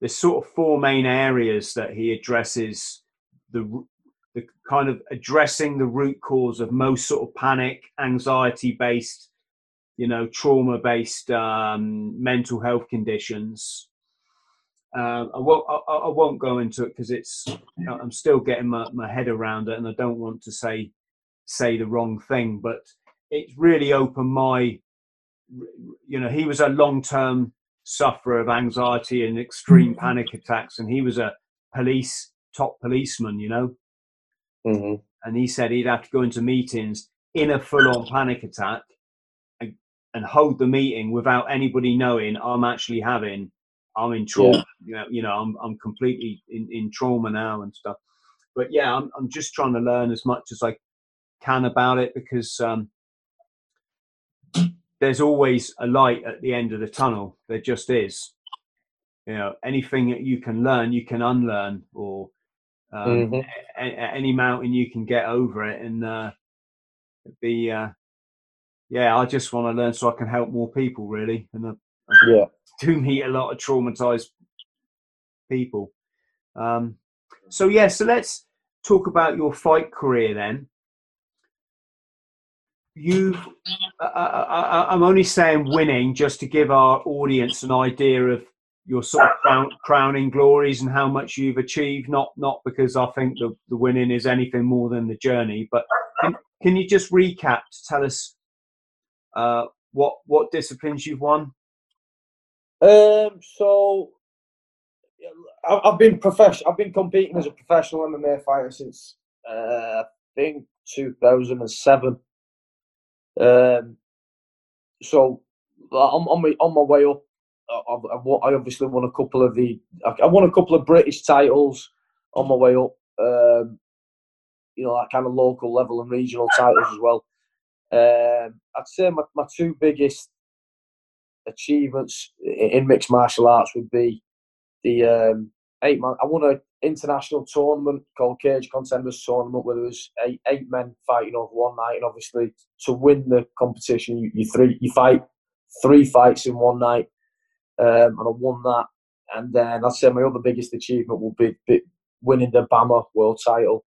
there's sort of four main areas that he addresses the the kind of addressing the root cause of most sort of panic, anxiety based you know, trauma based um, mental health conditions. Uh, I, won't, I, I, won't go into it because it's I'm still getting my, my head around it, and I don't want to say say the wrong thing. But it's really opened my, you know, he was a long term sufferer of anxiety and extreme mm-hmm. panic attacks, and he was a police top policeman, you know. Mm-hmm. And he said he'd have to go into meetings in a full on panic attack and hold the meeting without anybody knowing I'm actually having I'm in trauma. Yeah. You know, you know, I'm I'm completely in, in trauma now and stuff. But yeah, I'm I'm just trying to learn as much as I can about it because um, there's always a light at the end of the tunnel. There just is. You know, anything that you can learn, you can unlearn, or um, mm-hmm. a, a, any mountain you can get over it, and uh, be uh, yeah, I just want to learn so I can help more people, really. And I, I yeah, do meet a lot of traumatized people. Um, so yeah, so let's talk about your fight career then. You've, uh, I, am only saying winning just to give our audience an idea of your sort of crown, crowning glories and how much you've achieved. Not not because I think the, the winning is anything more than the journey, but can, can you just recap to tell us uh, what what disciplines you've won? Um, so I've been professional. I've been competing as a professional MMA fighter since uh, I think 2007. Um, so I'm on my on my way up. I've, i obviously won a couple of the. I won a couple of British titles on my way up. Um, you know, that kind of local level and regional titles as well. Um, I'd say my, my two biggest achievements in mixed martial arts would be the um, eight man. I won an international tournament called Cage Contenders Tournament where there was eight, eight men fighting over one night, and obviously to win the competition, you, you three you fight three fights in one night, um, and I won that. And then I'd say my other biggest achievement will be, be winning the BAMMA World Title,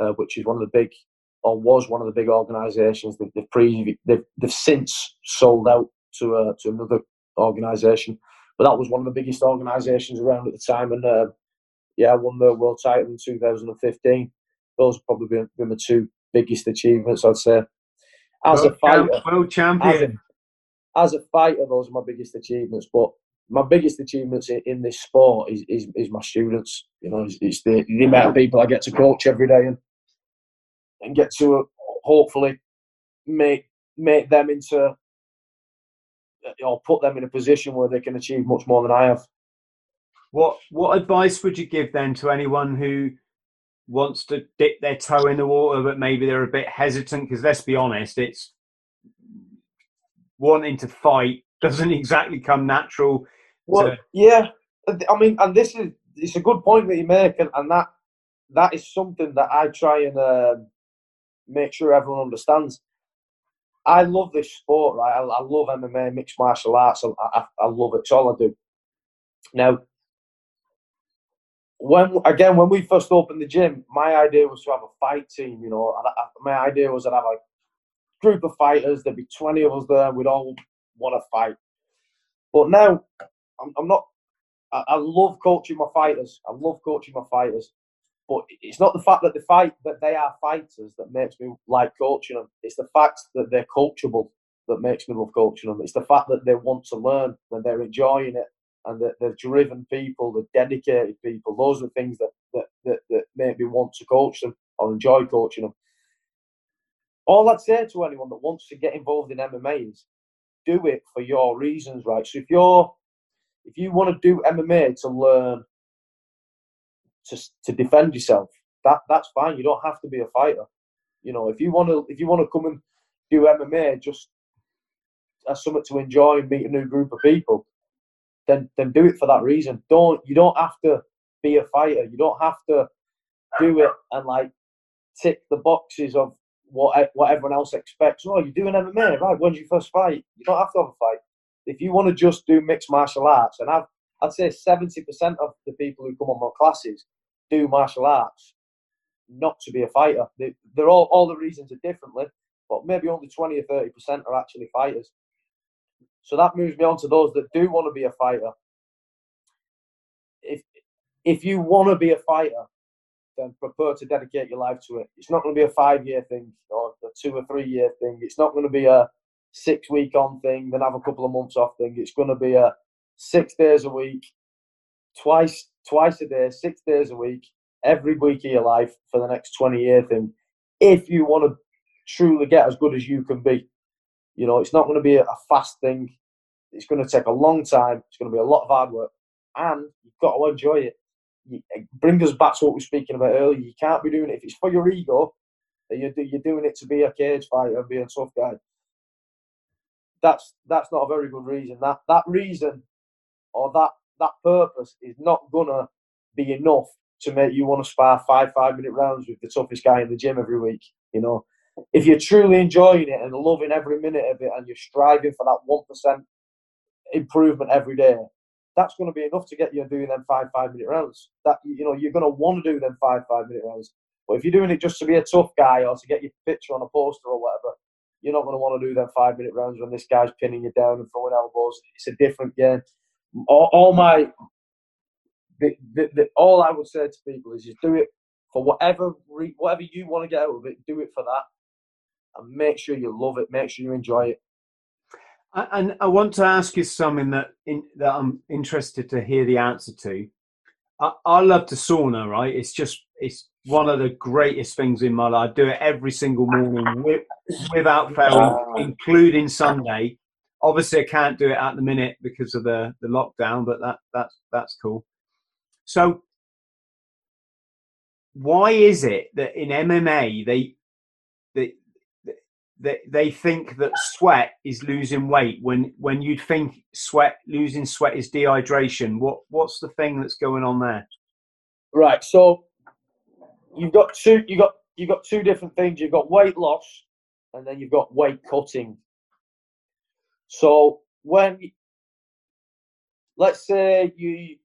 uh, which is one of the big or was one of the big organisations. They've, they've, pre- they've, they've since sold out to uh, to another organisation, but that was one of the biggest organisations around at the time. And uh, yeah, I won the world title in 2015. Those have probably been, been the two biggest achievements, I'd say. As world a fighter, world champion. As a, as a, fighter, those are my biggest achievements. But my biggest achievements in, in this sport is, is, is my students. You know, it's, it's the, the amount of people I get to coach every day and and get to hopefully make make them into uh, or put them in a position where they can achieve much more than I have. What what advice would you give then to anyone who wants to dip their toe in the water, but maybe they're a bit hesitant? Because let's be honest, it's wanting to fight doesn't exactly come natural. Well, to... yeah, I mean, and this is it's a good point that you make, and, and that that is something that I try and um, make sure everyone understands. I love this sport, right? I, I love MMA, mixed martial arts. I, I, I love it. It's all I do. Now, when again, when we first opened the gym, my idea was to have a fight team. You know, my idea was to have a group of fighters. There'd be twenty of us there. We'd all want to fight. But now, I'm, I'm not. I, I love coaching my fighters. I love coaching my fighters. But it's not the fact that they fight that they are fighters that makes me like coaching them. It's the fact that they're coachable that makes me love coaching them. It's the fact that they want to learn and they're enjoying it and that they're driven people, they're dedicated people. Those are the things that, that, that, that make me want to coach them or enjoy coaching them. All I'd say to anyone that wants to get involved in MMA is do it for your reasons, right? So if you're if you want to do MMA to learn to to defend yourself, that that's fine. You don't have to be a fighter. You know, if you want to if you want to come and do MMA just as something to enjoy and meet a new group of people, then then do it for that reason. Don't you don't have to be a fighter. You don't have to do it and like tick the boxes of what what everyone else expects. Oh, you're doing MMA, right? When's your first fight? You don't have to have a fight. If you want to just do mixed martial arts, and I've, I'd say 70% of the people who come on my classes do martial arts, not to be a fighter. They, they're all, all the reasons are differently, but maybe only 20 or 30% are actually fighters. So that moves me on to those that do want to be a fighter. If if you want to be a fighter, then prepare to dedicate your life to it. It's not going to be a five year thing or a two or three year thing. It's not going to be a six week on thing, then have a couple of months off thing. It's going to be a six days a week, twice twice a day, six days a week, every week of your life for the next twenty year thing. If you want to truly get as good as you can be, you know, it's not going to be a fast thing. It's going to take a long time. It's going to be a lot of hard work, and you've got to enjoy it it eh, brings us back to what we were speaking about earlier. You can't be doing it if it's for your ego. You're doing it to be a cage fighter and be a tough guy. That's that's not a very good reason. That that reason or that that purpose is not gonna be enough to make you want to spar five five minute rounds with the toughest guy in the gym every week. You know, if you're truly enjoying it and loving every minute of it, and you're striving for that one percent improvement every day, that's going to be enough to get you doing them five five minute rounds. That you know you're going to want to do them five five minute rounds. But if you're doing it just to be a tough guy or to get your picture on a poster or whatever, you're not going to want to do them five minute rounds when this guy's pinning you down and throwing elbows. It's a different game. All, all my the, the, the, all I would say to people is just do it for whatever re, whatever you want to get out of it. Do it for that, and make sure you love it. Make sure you enjoy it. And I want to ask you something that in, that I'm interested to hear the answer to. I, I love to sauna, right? It's just it's one of the greatest things in my life. I do it every single morning with, without fail, ah. including Sunday. Obviously, I can't do it at the minute because of the, the lockdown, but that that's that's cool. So, why is it that in MMA they they they, they think that sweat is losing weight? When when you'd think sweat losing sweat is dehydration what what's the thing that's going on there? Right so you've got two you got you've got two different things. You've got weight loss and then you've got weight cutting so when let's say you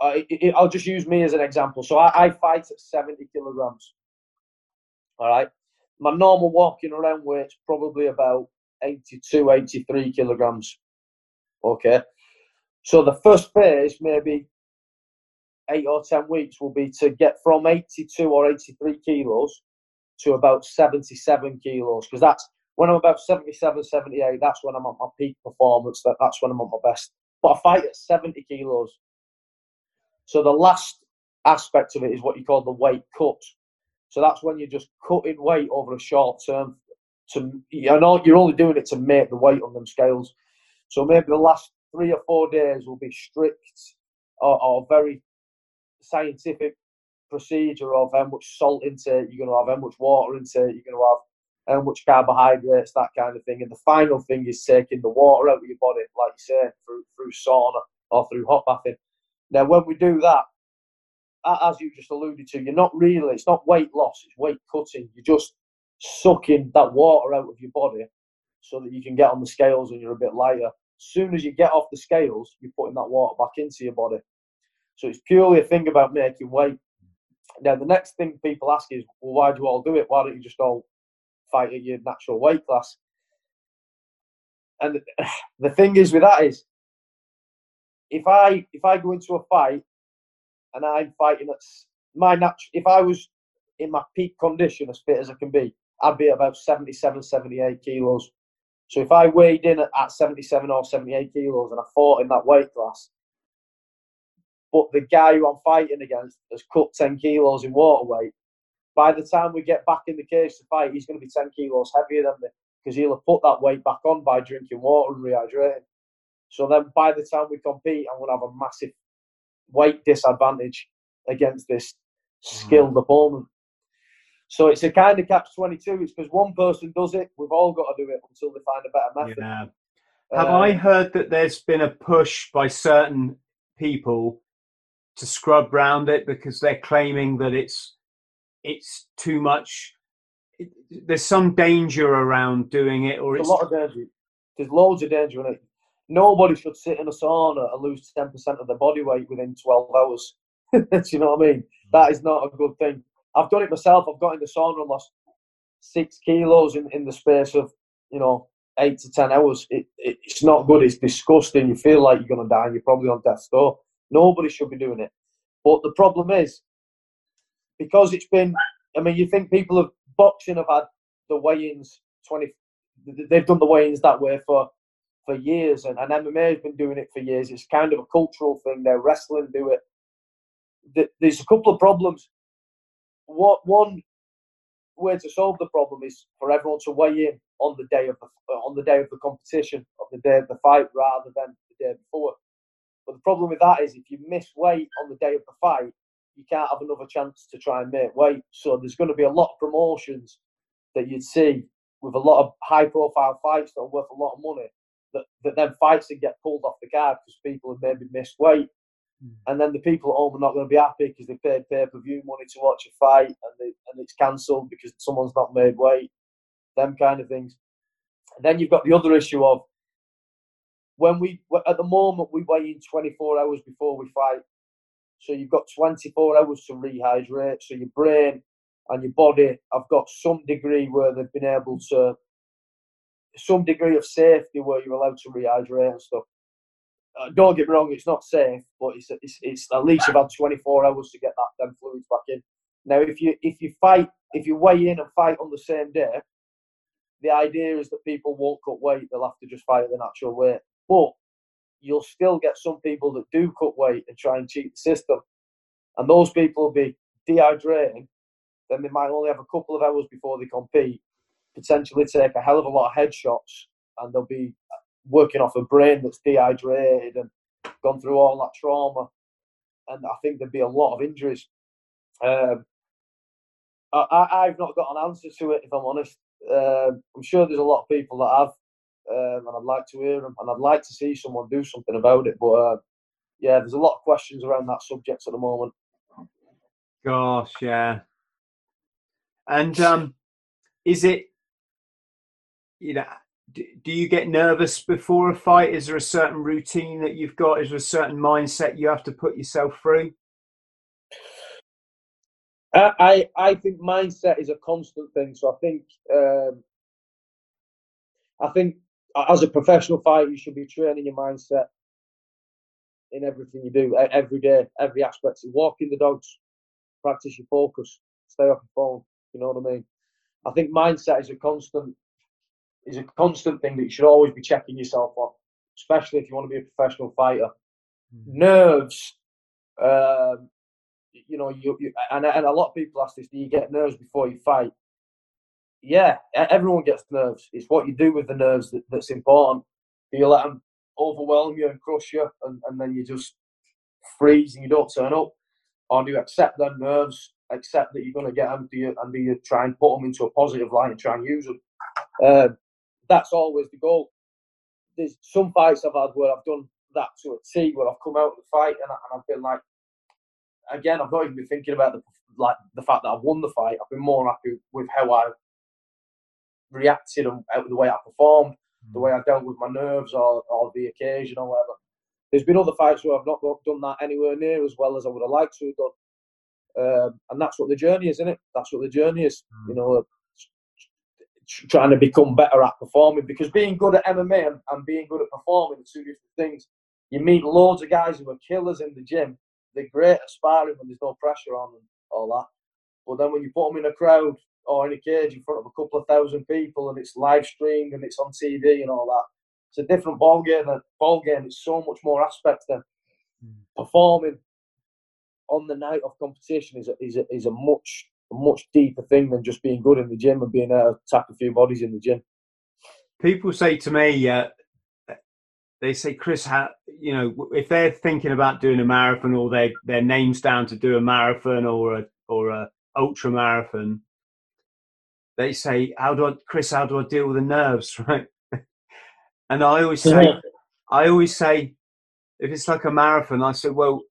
uh, i'll just use me as an example so I, I fight at 70 kilograms all right my normal walking around weight's probably about 82, 83 kilograms. Okay. So the first phase, maybe eight or 10 weeks, will be to get from 82 or 83 kilos to about 77 kilos. Because that's when I'm about 77, 78, that's when I'm at my peak performance. That, that's when I'm at my best. But I fight at 70 kilos. So the last aspect of it is what you call the weight cut. So that's when you're just cutting weight over a short term. To you know, you're only doing it to make the weight on them scales. So maybe the last three or four days will be strict or, or very scientific procedure of how much salt intake you're going to have, how much water intake you're going to have, Um, how much carbohydrates, that kind of thing. And the final thing is taking the water out of your body, like you say, through through sauna or through hot bathing. Now, when we do that, as you just alluded to, you're not really, it's not weight loss, it's weight cutting. You're just sucking that water out of your body so that you can get on the scales and you're a bit lighter. As soon as you get off the scales, you're putting that water back into your body. So it's purely a thing about making weight. Now, the next thing people ask is, well, why do you all do it? Why don't you just all fight at your natural weight class? And the thing is with that is, if I if I go into a fight and I'm fighting at my natural, if I was in my peak condition, as fit as I can be, I'd be about 77, 78 kilos. So if I weighed in at, at 77 or 78 kilos and I fought in that weight class, but the guy who I'm fighting against has cut 10 kilos in water weight, by the time we get back in the cage to fight, he's going to be 10 kilos heavier than me because he'll have put that weight back on by drinking water and rehydrating. So then by the time we compete, I'm going to have a massive weight disadvantage against this skilled mm. opponent. So it's a kind of catch 22. It's because one person does it, we've all got to do it until they find a better method. Yeah. Have uh, I heard that there's been a push by certain people to scrub round it because they're claiming that it's it's too much? It, there's some danger around doing it, or there's it's a lot of danger. There's loads of danger in it. Nobody should sit in a sauna and lose 10% of their body weight within 12 hours. Do you know what I mean? That is not a good thing. I've done it myself. I've got in the sauna and lost six kilos in, in the space of, you know, eight to 10 hours. It, it, it's not good. It's disgusting. You feel like you're going to die. You're probably on death's door. Nobody should be doing it. But the problem is, because it's been, I mean, you think people of boxing have had the weigh-ins 20, they've done the weigh-ins that way for for years, and, and MMA has been doing it for years. It's kind of a cultural thing. They're wrestling do it. There's a couple of problems. What one way to solve the problem is for everyone to weigh in on the day of the on the day of the competition, of the day of the fight, rather than the day before. But the problem with that is if you miss weight on the day of the fight, you can't have another chance to try and make weight. So there's going to be a lot of promotions that you'd see with a lot of high profile fights that are worth a lot of money that, that then fights and get pulled off the card because people have maybe missed weight. Mm. And then the people at home are not going to be happy because they paid pay per view money to watch a fight and, they, and it's cancelled because someone's not made weight. Them kind of things. And then you've got the other issue of when we, at the moment, we weigh in 24 hours before we fight. So you've got 24 hours to rehydrate. So your brain and your body have got some degree where they've been able to some degree of safety where you're allowed to rehydrate and stuff. Uh, don't get me wrong, it's not safe, but it's, it's, it's at least you've 24 hours to get that them fluids back in. Now, if you if you fight, if you weigh in and fight on the same day, the idea is that people won't cut weight; they'll have to just fight the natural weight. But you'll still get some people that do cut weight and try and cheat the system, and those people will be dehydrating. Then they might only have a couple of hours before they compete, potentially take a hell of a lot of headshots and they'll be working off a brain that's dehydrated and gone through all that trauma. And I think there'd be a lot of injuries. Um, I, have not got an answer to it, if I'm honest. Um, I'm sure there's a lot of people that have, um, and I'd like to hear them, and I'd like to see someone do something about it. But uh, yeah, there's a lot of questions around that subject at the moment. Gosh, yeah. And um, is it you know, do you get nervous before a fight? Is there a certain routine that you've got? Is there a certain mindset you have to put yourself through? I I think mindset is a constant thing. So I think um, I think as a professional fighter, you should be training your mindset in everything you do, every day, every aspect. So walking the dogs, practice your focus, stay off your phone. You know what I mean? I think mindset is a constant is a constant thing that you should always be checking yourself on, especially if you want to be a professional fighter. Mm-hmm. Nerves, um, you know, you, you and, and a lot of people ask this: Do you get nerves before you fight? Yeah, everyone gets nerves. It's what you do with the nerves that, that's important. You let them overwhelm you and crush you, and, and then you just freeze and you don't turn up, or do you accept them nerves, accept that you're going to get them, do you, and do you try and put them into a positive light and try and use them? Uh, that's always the goal. There's some fights I've had where I've done that to a T, where I've come out of the fight and, I, and I've been like, again, I've not even been thinking about the like the fact that I've won the fight. I've been more happy with how I reacted and the way I performed, the way I dealt with my nerves or, or the occasion or whatever. There's been other fights where I've not done that anywhere near as well as I would have liked to have done. Um, and that's what the journey is, isn't it? That's what the journey is. Mm. You know, trying to become better at performing because being good at MMA and, and being good at performing are two different things. You meet loads of guys who are killers in the gym. They're great at sparring when there's no pressure on them, all that. But then when you put them in a crowd or in a cage in front of a couple of thousand people and it's live streamed and it's on TV and all that, it's a different ball game. A ball game is so much more aspects than mm. performing on the night of competition is a, is a, is a much a much deeper thing than just being good in the gym and being able to tap a few bodies in the gym. People say to me, uh, they say, Chris, how, you know, if they're thinking about doing a marathon or their their names down to do a marathon or a or a ultra marathon, they say, "How do I, Chris? How do I deal with the nerves?" Right? and I always say, yeah. I always say, if it's like a marathon, I say, well,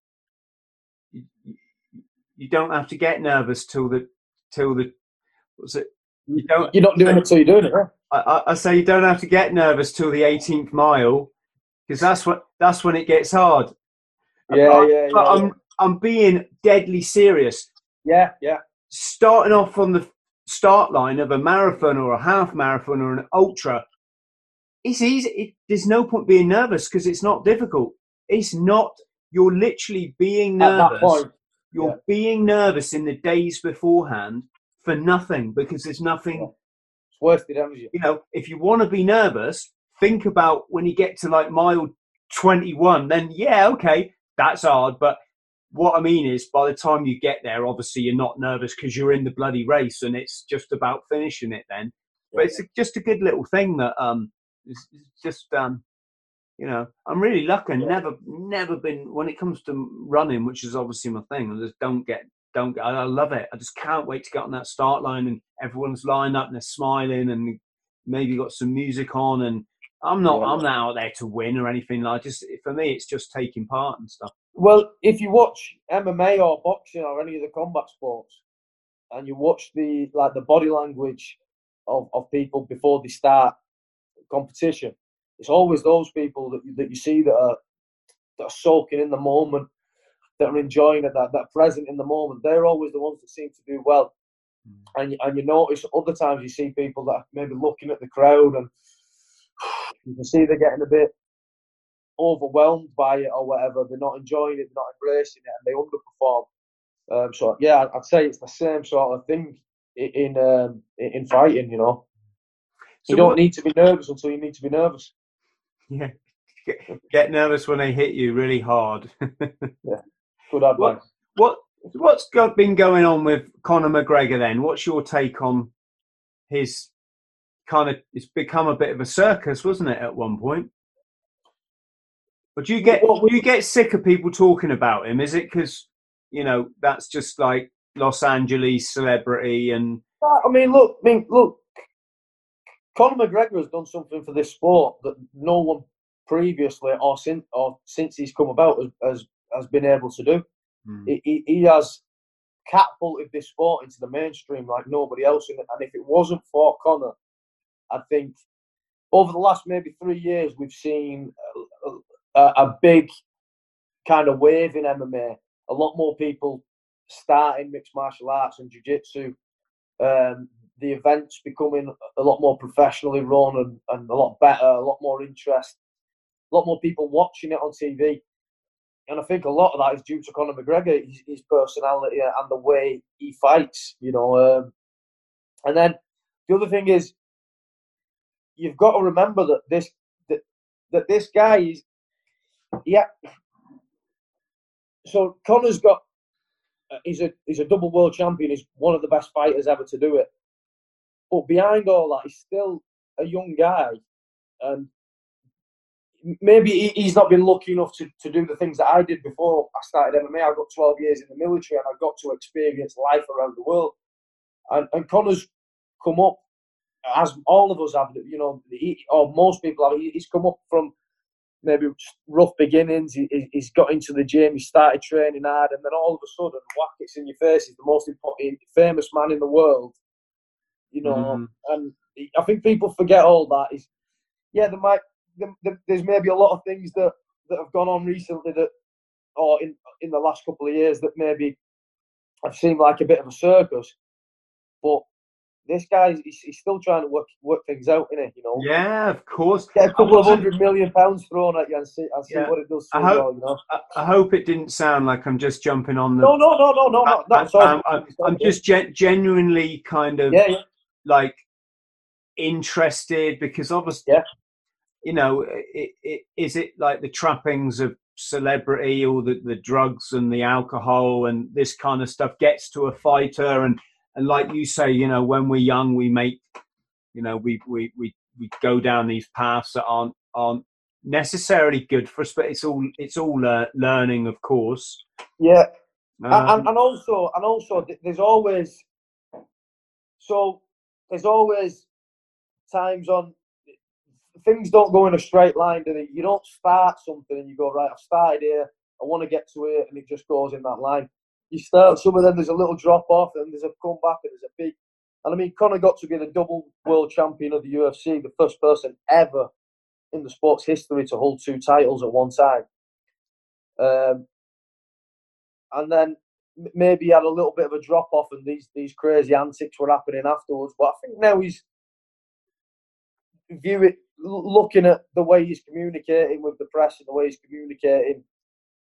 you, don't have to get nervous till the till the what's it? You don't. You're not doing it till you're doing it. Huh? I, I, say you don't have to get nervous till the 18th mile because that's what that's when it gets hard. Uh, yeah, but, yeah, but yeah, I'm I'm being deadly serious. Yeah, yeah. Starting off on the start line of a marathon or a half marathon or an ultra, it's easy. It, there's no point being nervous because it's not difficult. It's not. You're literally being nervous. You're yeah. being nervous in the days beforehand for nothing because there's nothing. Yeah. It's worth it, haven't you? You know, if you want to be nervous, think about when you get to like mile 21. Then yeah, okay, that's hard, but what I mean is, by the time you get there, obviously you're not nervous because you're in the bloody race and it's just about finishing it then. But it's just a good little thing that um, it's, just um, you know, I'm really lucky. Never, never been when it comes to running, which is obviously my thing. I just don't get, don't get. I love it. I just can't wait to get on that start line and everyone's lined up and they're smiling and maybe got some music on and I'm not. I'm not out there to win or anything. Like just for me, it's just taking part and stuff. Well, if you watch MMA or boxing or any of the combat sports, and you watch the like the body language of, of people before they start competition, it's always those people that you, that you see that are that are soaking in the moment, that are enjoying it, that that are present in the moment. They're always the ones that seem to do well. Mm. And and you notice other times you see people that are maybe looking at the crowd and you can see they're getting a bit overwhelmed by it or whatever. They're not enjoying it, they're not embracing it, and they underperform. Um, so yeah, I'd say it's the same sort of thing in um, in fighting. You know, so you don't need to be nervous until you need to be nervous. Yeah, get nervous when they hit you really hard. yeah, good advice. What, what what's got, been going on with Conor McGregor then? What's your take on his kind of it's become a bit of a circus, wasn't it, at one point? But do you get do you get sick of people talking about him? Is it because you know that's just like Los Angeles celebrity and? I mean, look, I mean, look. Conor McGregor has done something for this sport that no one previously or since or since he's come about has has, has been able to do. Mm. He, he, has catapulted this sport into the mainstream like nobody else. And if it wasn't for Conor, I think over the last maybe three years, we've seen a, a big kind of wave in MMA. A lot more people starting mixed martial arts and jiu-jitsu. Um, the events becoming a lot more professionally run and, and a lot better, a lot more interest, a lot more people watching it on TV. And I think a lot of that is due to Conor McGregor, his, his personality and the way he fights, you know. Um, and then the other thing is, you've got to remember that this that, that this guy is yeah. So Conor's got uh, he's a he's a double world champion. He's one of the best fighters ever to do it. But behind all that, he's still a young guy, and maybe he's not been lucky enough to, to do the things that I did before I started MMA. I got 12 years in the military and I got to experience life around the world. And, and Conor's come up as all of us have, you know, he, or most people have, he's come up from maybe rough beginnings. He, has got into the gym, he started training hard, and then all of a sudden, whack, it's in your face. He's the most important, famous man in the world. You know, mm-hmm. and I think people forget all that. Is yeah, there might there, there's maybe a lot of things that that have gone on recently that, or in in the last couple of years that maybe have seemed like a bit of a circus, but this guy, he's, he's still trying to work work things out, in it. You know. Yeah, of course. Get a couple of hundred million pounds thrown at you and see and see Yeah. what it does. To I you, hope- you know. I, I hope it didn't sound like I'm just jumping on the. No, no, no, no, no, no. I- no sorry. I'm, I'm, I'm just gen- genuinely kind of Yeah, yeah. like interested because obviously, Yeah. you know, it, it, is it like the trappings of celebrity or the, the drugs and the alcohol and this kind of stuff gets to a fighter and and like you say, you know, when we're young, we make, you know, we we we, we go down these paths that aren't aren't necessarily good for us, but it's all it's all uh, learning, of course. yeah. And- Um, and, and also, and also, there's always so there's always times on things don't go in a straight line. Do they? You don't start something and you go right. I've started here. I want to get to it, and it just goes in that line. You start some of them. There's a little drop off, and there's a comeback, and there's a big. And I mean, Conor got to be the double world champion of the UFC, the first person ever in the sport's history to hold two titles at one time. Um, and then maybe he had a little bit of a drop off, and these these crazy antics were happening afterwards. But I think now he's view it looking at the way he's communicating with the press and the way he's communicating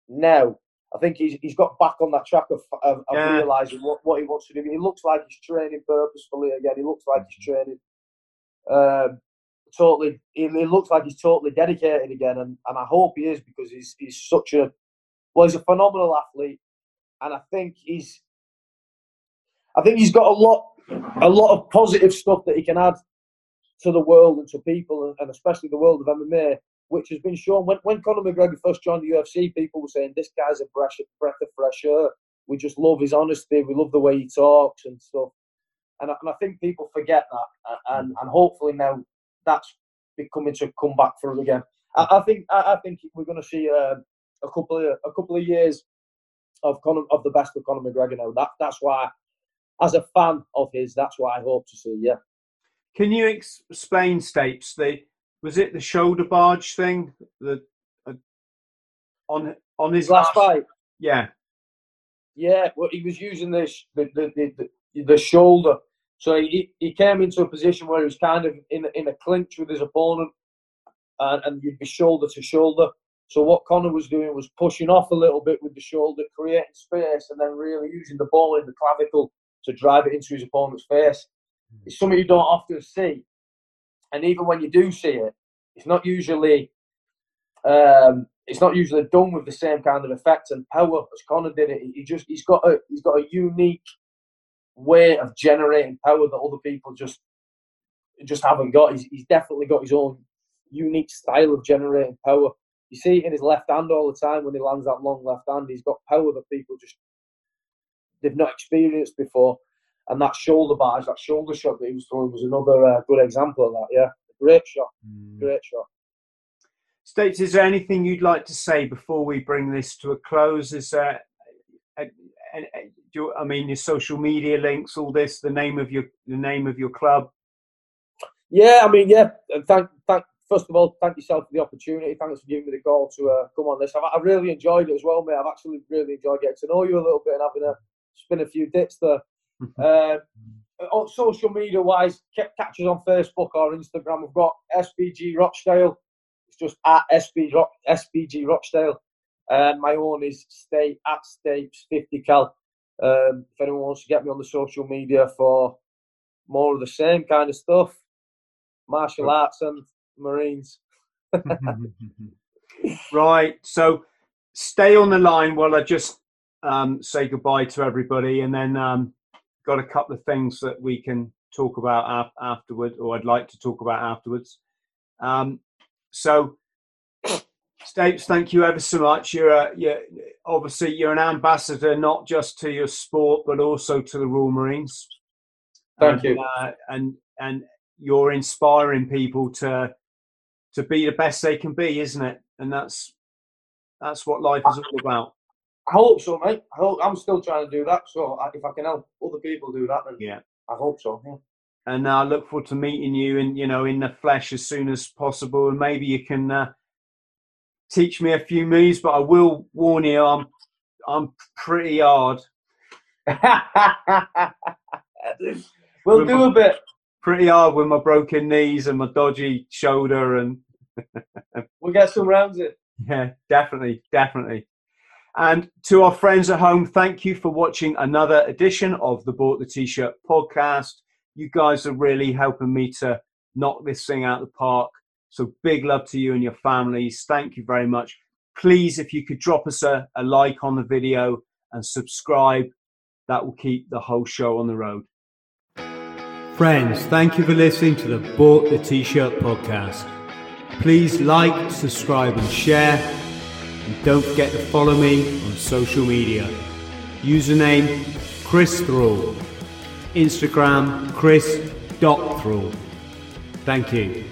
now. I think he's he's got back on that track of, of, of Yeah. realizing what, what he wants to do. He looks like he's training purposefully again. He looks like he's training um, totally. He, he looks like he's totally dedicated again, and, and I hope he is because he's he's such a well, he's a phenomenal athlete, and I think he's I think he's got a lot a lot of positive stuff that he can add to the world and to people, and- and especially the world of MMA, which has been shown. When, when Conor McGregor first joined the UFC, people were saying, This guy's a breath, of fresh air. We just love his honesty. We love the way he talks and stuff. And I, and I think people forget that. And, and hopefully now that's becoming to come back for again. I, I think I, I think we're going to see um a couple of a couple of years of Conor, of the best of Conor McGregor now. That that's why, as a fan of his, that's what I hope to see. Yeah. Can you ex- explain, Stapes? The was it the shoulder barge thing? The uh, on on his His last fight. Yeah, Yeah, well, he was using this the the, the, the, the shoulder. So he, he came into a position where he was kind of in in a clinch with his opponent, and, and you'd be shoulder to shoulder. So what Conor was doing was pushing off a little bit with the shoulder, creating space, and then really using the ball in the clavicle to drive it into his opponent's face. It's something you don't often see, and even when you do see it, it's not usually um, it's not usually done with the same kind of effect and power as Conor did it. He just he's got a he's got a unique way of generating power that other people just just haven't got. He's, he's definitely got his own unique style of generating power. You see it in his left hand all the time when he lands that long left hand. He's got power that people just they've not experienced before. And that shoulder barge, that shoulder shot that he was throwing was another uh, good example of that. Yeah, great shot, great shot. Stapes, is there anything you'd like to say before we bring this to a close? Is there, uh, uh, uh, do you, I mean, your social media links, all this, the name of your the name of your club? Yeah, I mean, yeah. and Thank, thank. First of all, thank yourself for the opportunity. Thanks for giving me the call to uh, come on this. I've, I've really enjoyed it as well, mate. I've actually really enjoyed getting to know you a little bit and having a spin a few dips there. Um, on social media wise, ca- catch us on Facebook or Instagram. We've got SBG Rochdale. It's just at SB Rock, SBG Rochdale. And my own is stay at Stapes 50 Cal. Um, if anyone wants to get me on the social media for more of the same kind of stuff, martial arts and Marines. right. So stay on the line while I just um, say goodbye to everybody, and then um, got a couple of things that we can talk about af- afterward, or I'd like to talk about afterwards. Um, so, Stapes, thank you ever so much. You're, a, you're obviously you're an ambassador not just to your sport but also to the Royal Marines. Thank and, you. Uh, and and you're inspiring people to to be the best they can be, isn't it? And that's that's what life is all about. I hope so, mate. I hope, I'm still trying to do that. So if I can help other people do that, then Yeah. I hope so. Yeah. And I look forward to meeting you in you know in the flesh as soon as possible, and maybe you can uh, teach me a few moves. But I will warn you, I'm I'm pretty hard. we'll do my, a bit. Pretty hard with my broken knees and my dodgy shoulder, and we'll get some rounds in. Yeah, definitely, definitely. And to our friends at home, thank you for watching another edition of the Bought the T-shirt podcast. You guys are really helping me to knock this thing out of the park. So big love to you and your families. Thank you very much. Please, if you could drop us a, a like on the video and subscribe, that will keep the whole show on the road. Friends, thank you for listening to the Bought the T-shirt podcast. Please like, subscribe and share. And don't forget to follow me on social media. Username Chris Thrall. Instagram Chris.Thrall. Thank you.